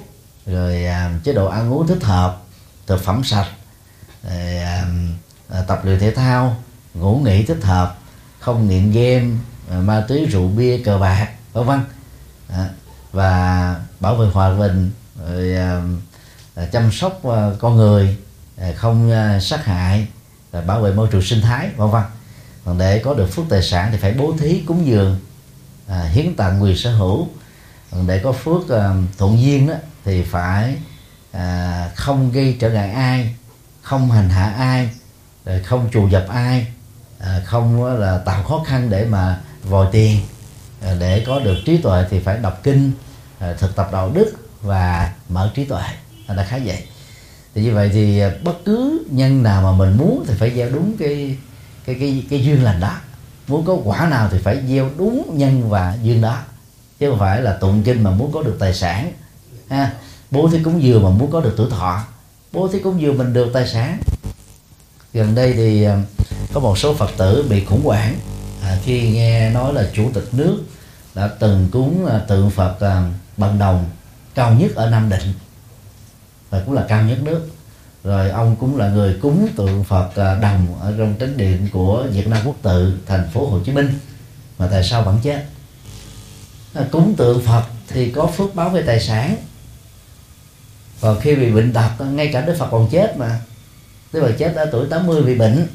Speaker 1: rồi à, chế độ ăn uống thích hợp thực phẩm sạch rồi, à, à tập luyện thể thao ngủ nghỉ thích hợp không nghiện game à, ma túy rượu bia cờ bạc vân vân. À, và bảo vệ hòa bình rồi à, à, chăm sóc à, con người à, không à, sát hại à, bảo vệ môi trường sinh thái vân vân. Còn để có được phước tài sản thì phải bố thí cúng dường à, hiến tặng quyền sở hữu để có phước uh, thuận duyên đó thì phải uh, không gây trở ngại ai không hành hạ ai không trù dập ai à, không là tạo khó khăn để mà vòi tiền. Để có được trí tuệ thì phải đọc kinh thực tập đạo đức và mở trí tuệ. Là khá vậy. Thì như vậy thì bất cứ nhân nào mà mình muốn thì phải gieo đúng cái cái cái cái duyên lành đó. Muốn có quả nào thì phải gieo đúng nhân và duyên đó chứ không phải là tụng kinh mà muốn có được tài sản ha? Bố thí cúng dường mà muốn có được tuổi thọ. Bố thí cúng dường mình được tài sản. Gần đây thì à, có một số phật tử bị khủng hoảng. À, khi nghe nói là chủ tịch nước đã từng cúng à, tượng phật à, bằng đồng cao nhất ở nam định và cũng là cao nhất nước. Rồi ông cũng là người cúng tượng phật đồng ở trong chánh điện của việt nam quốc tự thành phố hồ chí minh mà tại sao vẫn chết? À, cúng tượng phật thì có phước báo về tài sản. Còn khi bị bệnh tật à, ngay cả đức phật còn chết mà. Đức phật chết ở tuổi 80 vì bệnh.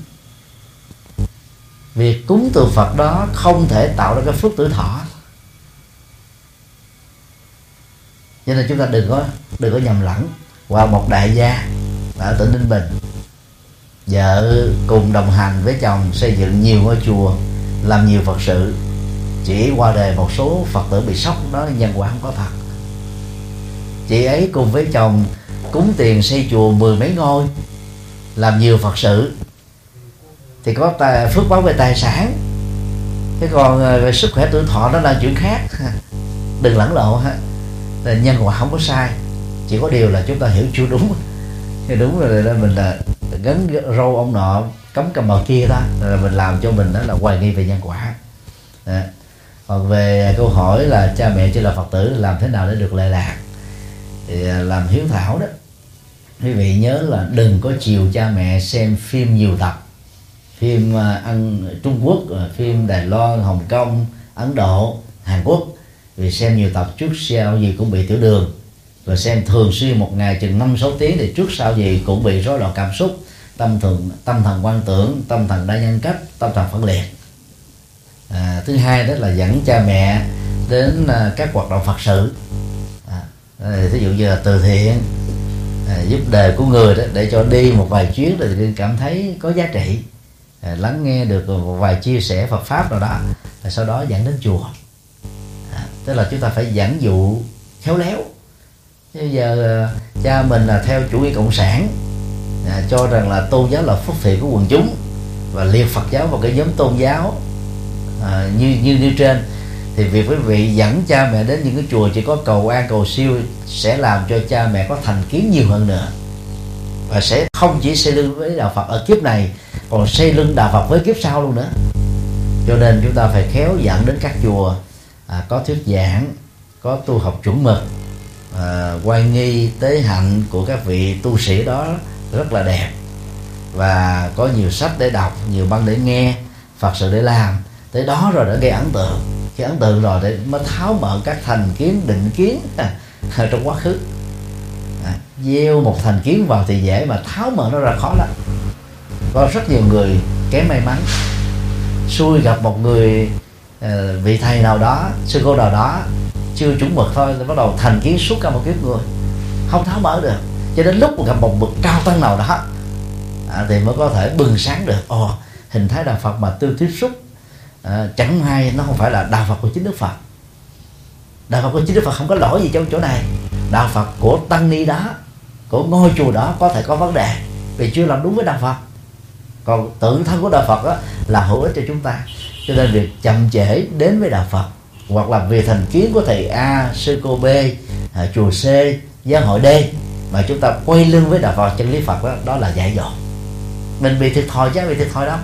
Speaker 1: Việc cúng tượng phật đó không thể tạo ra cái phước tuổi thọ. Cho nên chúng ta đừng có đừng có nhầm lẫn. Qua một đại gia ở tỉnh ninh bình, vợ cùng đồng hành với chồng xây dựng nhiều ngôi chùa, làm nhiều phật sự chỉ qua đề một số phật tử bị sốc đó nhân quả không có thật. Chị ấy cùng với chồng cúng tiền xây chùa mười mấy ngôi làm nhiều phật sự. Thì có tài, phước báo về tài sản. Thế còn ờ, về sức khỏe tuổi thọ đó là chuyện khác. Đừng lẫn lộn ha. Nhân quả không có sai. Chỉ có điều là chúng ta hiểu chưa đúng. Thì đúng rồi là mình là gắn râu ông nọ cấm cầm bào kia ta là mình làm cho mình đó là hoài nghi về nhân quả. Đó còn về câu hỏi là cha mẹ chưa là phật tử, làm thế nào để được lệ lạc? Thì à, làm hiếu thảo đó. Quý vị nhớ là đừng có chiều cha mẹ xem phim nhiều tập. Phim à, ăn Trung Quốc à, phim Đài Loan, Hồng Kông, Ấn Độ, Hàn Quốc. Vì xem nhiều tập trước sau gì cũng bị tiểu đường. Và xem thường xuyên một ngày chừng năm, sáu tiếng thì trước sau gì cũng bị rối loạn cảm xúc, tâm thần tâm thần quan tưởng, tâm thần đa nhân cách, tâm thần phân liệt à, thứ hai đó là dẫn cha mẹ đến à, các hoạt động phật sự. À, à ví dụ như là từ thiện à, giúp đời của người đó để cho đi một vài chuyến thì cảm thấy có giá trị. À, lắng nghe được một vài chia sẻ Phật pháp nào đó và sau đó dẫn đến chùa. À, tức là chúng ta phải dẫn dụ khéo léo. Bây giờ à, cha mình là theo chủ nghĩa cộng sản à, cho rằng là tôn giáo là phúc thiện của quần chúng và liệt Phật giáo vào cái nhóm tôn giáo à, như như như trên. Thì việc quý vị dẫn cha mẹ đến những cái chùa chỉ có cầu an cầu siêu sẽ làm cho cha mẹ có thành kiến nhiều hơn nữa. Và sẽ không chỉ xây lưng với đạo Phật ở kiếp này còn xây lưng đạo Phật với kiếp sau luôn nữa. Cho nên chúng ta phải khéo dẫn đến các chùa à, có thuyết giảng có tu học chuẩn mực à, quay nghi tế hạnh của các vị tu sĩ đó rất là đẹp. Và có nhiều sách để đọc nhiều băng để nghe phật sự để làm tới đó rồi đã gây ấn tượng. Khi ấn tượng rồi để mới tháo mở các thành kiến định kiến à, trong quá khứ. À, gieo một thành kiến vào thì dễ mà tháo mở nó ra khó lắm. Có rất nhiều người kém may mắn. Xui gặp một người uh, vị thầy nào đó sư cô nào đó chưa chuẩn mực thôi thì bắt đầu thành kiến suốt cả một kiếp người. Không tháo mở được. Cho đến lúc gặp một bậc cao tăng nào đó à, thì mới có thể bừng sáng được. Ồ hình thái đạo phật mà tôi tiếp xúc à, chẳng hay nó không phải là đạo phật của chính đức phật. Đạo phật của chính đức phật không có lỗi gì trong chỗ này. Đạo phật của tăng ni đó của ngôi chùa đó có thể có vấn đề vì chưa làm đúng với đạo phật. Còn tự thân của đạo phật đó là hữu ích cho chúng ta. Cho nên việc chậm trễ đến với đạo phật hoặc là vì thành kiến của thầy a sư cô b à, chùa c giáo hội d mà chúng ta quay lưng với đạo phật chân lý phật đó, đó là dại dột. Mình bị thiệt thòi chứ bị thiệt thòi đó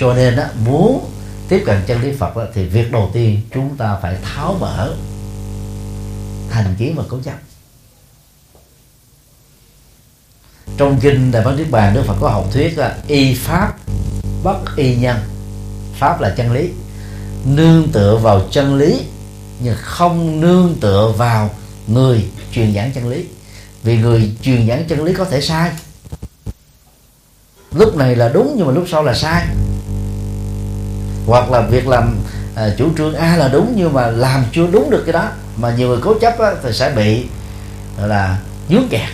Speaker 1: cho nên đó, muốn tiếp cận chân lý phật đó, thì việc đầu tiên chúng ta phải tháo mở thành kiến và cố chấp trong kinh đại bát niết bàn đức phật có học thuyết là y pháp bất y nhân. Pháp là chân lý. Nương tựa vào chân lý nhưng không nương tựa vào người truyền giảng chân lý. Vì người truyền giảng chân lý có thể sai. Lúc này là đúng nhưng mà lúc sau là sai hoặc là việc làm à, chủ trương a là đúng nhưng mà làm chưa đúng được cái đó mà nhiều người cố chấp á, thì sẽ bị là dướng kẹt.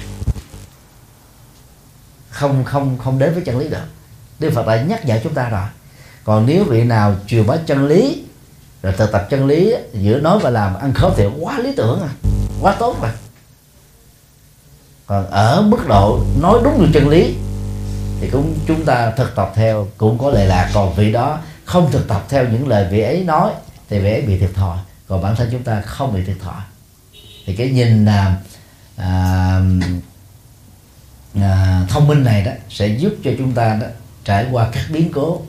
Speaker 1: Không không không đến với chân lý được. Đức Phật đã nhắc nhở chúng ta rồi. Còn nếu vị nào truyền bá chân lý rồi thực tập chân lý giữa nói và làm ăn khớp thì quá lý tưởng à quá tốt mà còn ở mức độ nói đúng được chân lý thì cũng chúng ta thực tập theo cũng có lệ lạc. Còn vị đó không thực tập theo những lời vị ấy nói thì vị ấy bị thiệt thòi. Còn bản thân chúng ta không bị thiệt thòi. Thì cái nhìn là à, à, thông minh này đó sẽ giúp cho chúng ta đó trải qua các biến cố.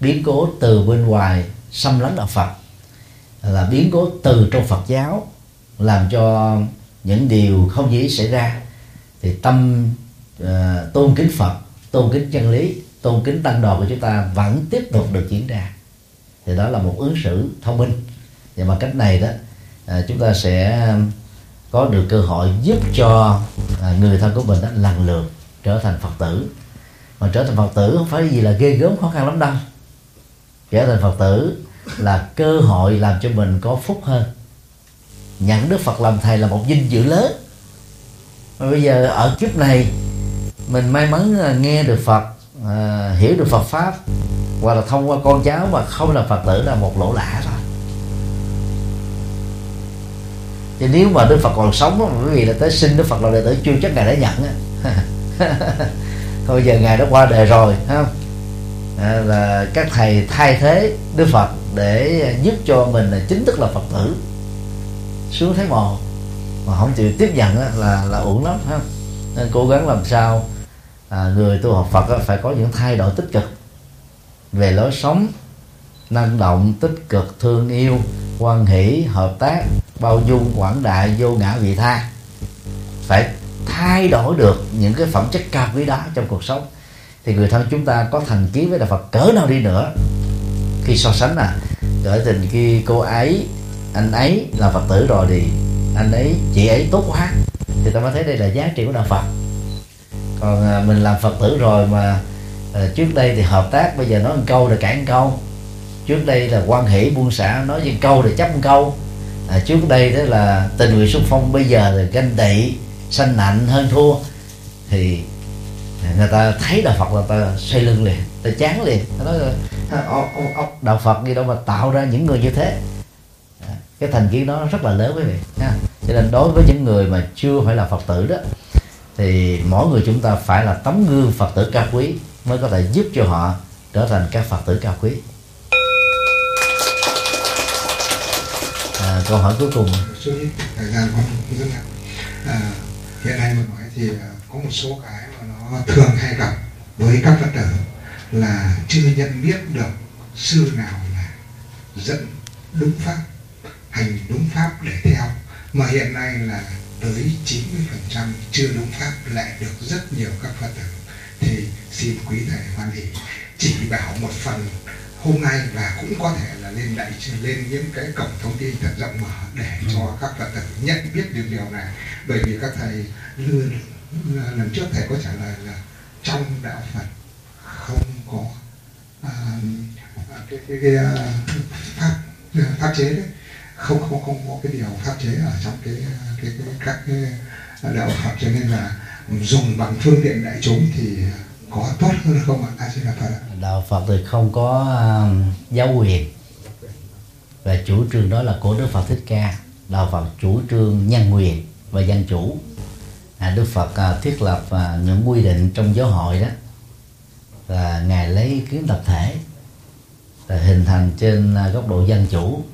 Speaker 1: Biến cố từ bên ngoài xâm lấn đạo Phật là biến cố từ trong Phật giáo làm cho những điều không dễ xảy ra. Thì tâm uh, tôn kính Phật tôn kính chân lý tôn kính tăng đoàn của chúng ta vẫn tiếp tục được diễn ra. Thì đó là một ứng xử thông minh. Và bằng cách này đó à, chúng ta sẽ um, có được cơ hội giúp cho à, người thân của mình đó lần lượt trở thành phật tử. Mà trở thành phật tử không phải gì là ghê gớm khó khăn lắm đâu. Trở thành phật tử là cơ hội làm cho mình có phúc hơn. Nhận đức phật làm thầy là một vinh dự lớn. Mà bây giờ ở kiếp này mình may mắn à, nghe được phật à, hiểu được phật pháp hoặc là thông qua con cháu mà không là phật tử là một lỗ lạ rồi thì nếu mà đức phật còn sống bởi vì là tới sinh đức phật là đệ tử chưa chắc ngài đã nhận á. Thôi giờ ngài đã qua đời rồi không? Ờ, à, là các thầy thay thế đức phật để giúp cho mình là chính thức là phật tử. Xuống thấy mồ mà không chịu tiếp nhận là là uổng lắm ha nên cố gắng làm sao à, người tu học Phật phải có những thay đổi tích cực. Về lối sống năng động tích cực thương yêu quan hỷ hợp tác bao dung quảng đại vô ngã vị tha. Phải thay đổi được những cái phẩm chất cao quý đó trong cuộc sống. Thì người thân chúng ta có thành kiến với đạo Phật cỡ nào đi nữa. Khi so sánh à gửi tình khi cô ấy anh ấy là Phật tử rồi thì anh ấy chị ấy tốt quá. Thì ta mới thấy đây là giá trị của đạo Phật còn à, mình làm phật tử rồi mà à, trước đây thì hợp tác bây giờ nói một câu rồi cản câu. Trước đây là quan hệ buôn xã nói một câu rồi chấp một câu. À, trước đây đó là tình nguyện xung phong bây giờ là ganh tị sanh nạnh hơn thua. Thì à, người ta thấy đạo Phật là ta xoay lưng liền ta chán liền. Ta nói ông đạo Phật gì đâu mà tạo ra những người như thế. À, cái thành kiến đó rất là lớn quý vị nha cho nên đối với những người mà chưa phải là Phật tử đó thì mỗi người chúng ta phải là tấm gương phật tử cao quý mới có thể giúp cho họ trở thành các phật tử cao quý. À, câu hỏi cuối cùng.
Speaker 2: Thời gian có rất à, hiện nay mà nói thì à, có một số cái mà nó thường hay gặp với các phật tử là chưa nhận biết được sư nào là dẫn đúng pháp hành đúng pháp để theo. Mà hiện nay là tới 90% chưa đúng pháp lại được rất nhiều các Phật tử. Thì xin quý thầy hoan hỷ chỉ bảo một phần hôm nay và cũng có thể là lên đại lên những cái cổng thông tin thật rộng mở để ừ. cho các Phật tử nhận biết được điều này. Bởi vì các thầy lần trước thầy có trả lời là trong đạo Phật không có uh, cái cái, cái uh, pháp pháp chế đấy không không không có cái điều pháp chế ở trong cái cái, cái các cái đạo Phật cho nên là dùng bằng phương tiện đại chúng thì có tốt hơn không ạ? A Di Đà Phật
Speaker 1: Đạo Phật thì không có um, giáo quyền và chủ trương đó là của Đức Phật Thích Ca. Đạo Phật chủ trương nhân quyền và dân chủ. À, Đức Phật uh, thiết lập uh, những quy định trong giáo hội đó là ngài lấy ý kiến tập thể là hình thành trên uh, góc độ dân chủ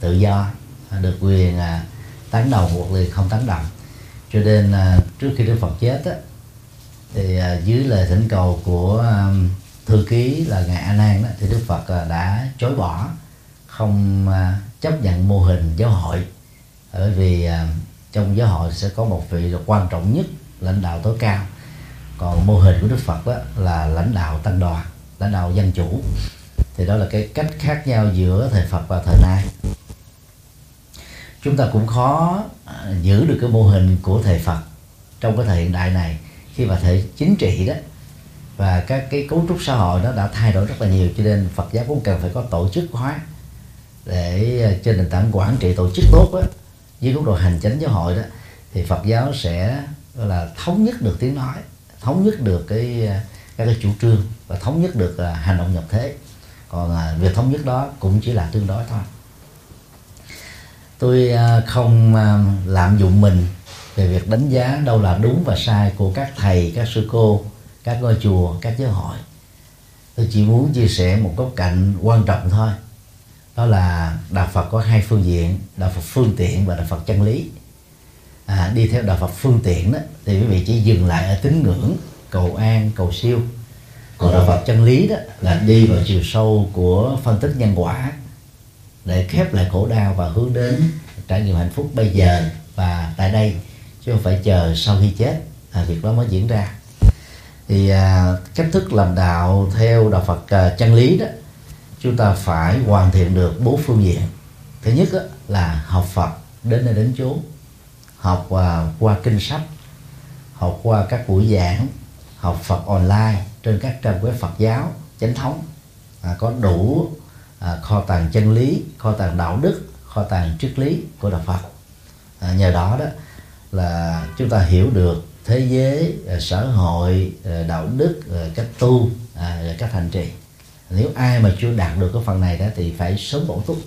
Speaker 1: tự do à, được quyền uh, tán đồng hoặc là không tán đồng. Cho nên à, trước khi Đức Phật chết á, thì dưới lời thỉnh cầu của thư ký là ngài A Nan đó thì Đức Phật đã chối bỏ không chấp nhận mô hình giáo hội. Bởi vì trong giáo hội sẽ có một vị quan trọng nhất lãnh đạo tối cao. Còn mô hình của Đức Phật đó là lãnh đạo tăng đoàn lãnh đạo dân chủ. Thì đó là cái cách khác nhau giữa thời Phật và thời nay chúng ta cũng khó à, giữ được cái mô hình của thầy Phật trong cái thời hiện đại này khi mà thể chính trị đó. Và các cái cấu trúc xã hội nó đã thay đổi rất là nhiều, cho nên Phật giáo cũng cần phải có tổ chức hóa để à, trên nền tảng quản trị tổ chức tốt á, dưới góc độ hành chính giáo hội đó, thì Phật giáo sẽ là thống nhất được tiếng nói, thống nhất được cái à, các cái chủ trương và thống nhất được hành động nhập thế. Còn việc thống nhất đó cũng chỉ là tương đối thôi tôi à, không à, lạm dụng mình về việc đánh giá đâu là đúng và sai của các thầy các sư cô các ngôi chùa các giáo hội. Tôi chỉ muốn chia sẻ một góc cạnh quan trọng thôi. Đó là đạo phật có hai phương diện đạo phật phương tiện và đạo phật chân lý. À, đi theo đạo phật phương tiện đó thì quý vị chỉ dừng lại ở tín ngưỡng cầu an cầu siêu. Còn đạo phật chân lý đó là đi vào chiều sâu của phân tích nhân quả để khép lại khổ đau và hướng đến trải nghiệm hạnh phúc bây giờ và tại đây chứ không phải chờ sau khi chết. À, việc đó mới diễn ra. Thì à, cách thức làm đạo theo đạo Phật à, chân lý đó chúng ta phải hoàn thiện được bốn phương diện. Thứ nhất đó, là học Phật đến nơi đến chốn. Học à, qua kinh sách học qua các buổi giảng học Phật online trên các trang web Phật giáo chánh thống. À, có đủ à, kho tàng chân lý kho tàng đạo đức kho tàng triết lý của đạo Phật. À, nhờ đó đó là chúng ta hiểu được thế giới à, xã hội à, đạo đức à, cách tu à, cách hành trì. Nếu ai mà chưa đạt được cái phần này đó thì phải sớm bổ túc.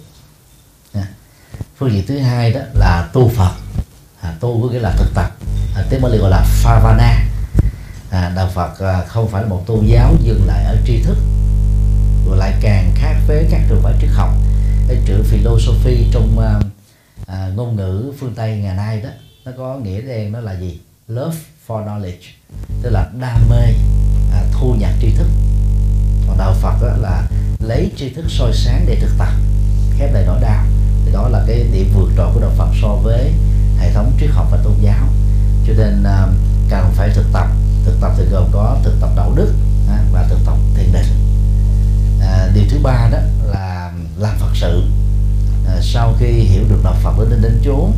Speaker 1: À, phương diện thứ hai đó là tu phật. À, tu có nghĩa là thực tập. À, tiếng Bali gọi là Favana à, đạo Phật à, không phải là một tôn giáo dừng lại ở tri thức rồi lại càng khác với các trường phái triết học. Cái chữ philosophy trong uh, uh, ngôn ngữ phương Tây ngày nay đó nó có nghĩa đen nó là gì? Love for knowledge tức là đam mê à, thu nhặt tri thức. Còn đạo Phật đó là lấy tri thức soi sáng để thực tập khép lại nỗi đau. Thì đó là cái điểm vượt trội của đạo Phật so với hệ thống triết học và tôn giáo. Cho nên à, cần phải thực tập. Thực tập thì gồm có thực tập đạo đức à, và thực tập thiền định à, điều thứ ba đó là làm phật sự. À, sau khi hiểu được đạo Phật đến đến chốn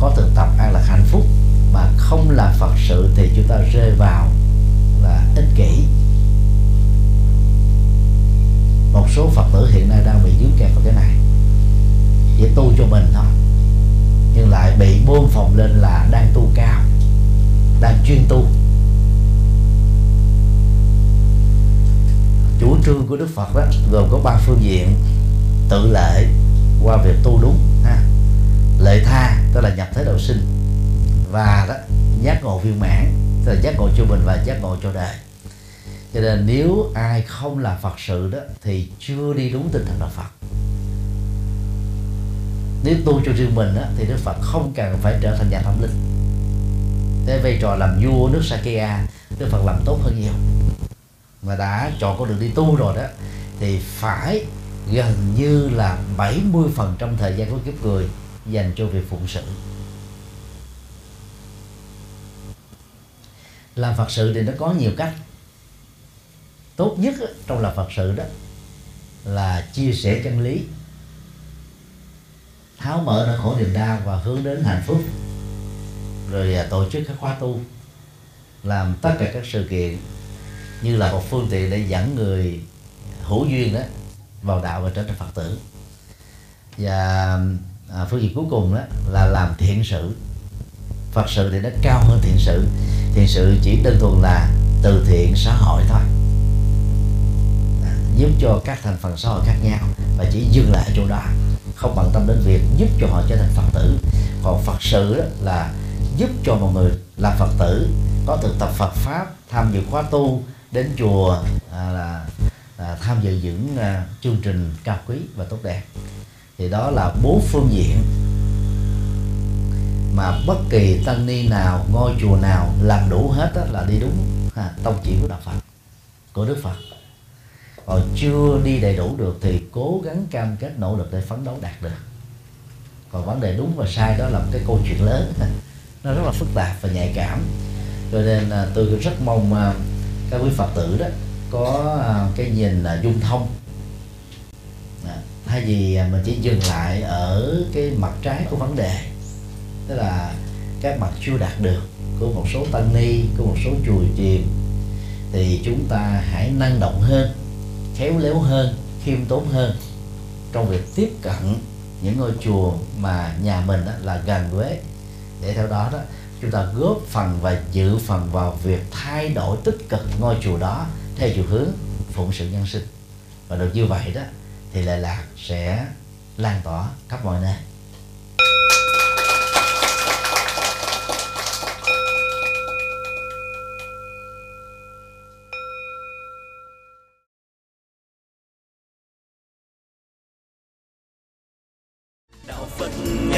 Speaker 1: có thực tập an lạc hạnh phúc mà không làm phật sự thì chúng ta rơi vào là ích kỷ. Một số phật tử hiện nay đang bị dướng kẹt vào cái này. Chỉ tu cho mình thôi nhưng lại bị bôn phòng lên là đang tu cao đang chuyên tu. Chủ trương của đức phật đó gồm có ba phương diện. Tự lệ qua việc tu đúng ha. Lệ tha tức là nhập thế độ sinh. Và đó giác ngộ viên mãn tức là giác ngộ cho mình và giác ngộ cho đời. Cho nên nếu ai không làm phật sự đó thì chưa đi đúng tinh thần đạo phật. Nếu tu cho riêng mình đó, thì đức phật không cần phải trở thành nhà tâm linh. Cái vai trò làm vua nước sakya đức phật làm tốt hơn nhiều mà đã chọn con đường đi tu rồi đó, thì phải gần như là 70% thời gian của kiếp người dành cho việc phụng sự. Làm phật sự thì nó có nhiều cách. Tốt nhất trong làm phật sự đó là chia sẻ chân lý, tháo mở nỗi khổ niềm đau và hướng đến hạnh phúc, rồi à, tổ chức các khóa tu, làm tất cả các sự kiện như là một phương tiện để dẫn người hữu duyên đó vào đạo và trở thành phật tử. Và à, phương diện cuối cùng đó là làm thiện sự. Phật sự thì nó cao hơn thiện sự. Thiện sự chỉ đơn thuần là từ thiện xã hội thôi. À, giúp cho các thành phần xã hội khác nhau và chỉ dừng lại ở chỗ đó. Không bận tâm đến việc giúp cho họ trở thành phật tử. Còn phật sự đó là giúp cho mọi người làm phật tử có thực tập phật pháp tham dự khóa tu đến chùa à, là à, tham dự những à, chương trình cao quý và tốt đẹp. Thì đó là bốn phương diện mà bất kỳ tăng ni nào ngôi chùa nào làm đủ hết đó là đi đúng ha, tông chỉ của đạo phật của đức phật. Còn chưa đi đầy đủ được thì cố gắng cam kết nỗ lực để phấn đấu đạt được. Còn vấn đề đúng và sai đó là một cái câu chuyện lớn nó rất là phức tạp và nhạy cảm. Cho nên là tôi rất mong à, các quý phật tử đó có à, cái nhìn là dung thông. À, thay vì à, mình chỉ dừng lại ở cái mặt trái của vấn đề tức là các mặt chưa đạt được của một số tăng ni của một số chùa chiền thì chúng ta hãy năng động hơn khéo léo hơn khiêm tốn hơn trong việc tiếp cận những ngôi chùa mà nhà mình đó là gần với. Để theo đó đó chúng ta góp phần và dự phần vào việc thay đổi tích cực ngôi chùa đó theo chiều hướng phụng sự nhân sinh. Và được như vậy đó, thì lệ lạc sẽ lan tỏa khắp mọi nơi.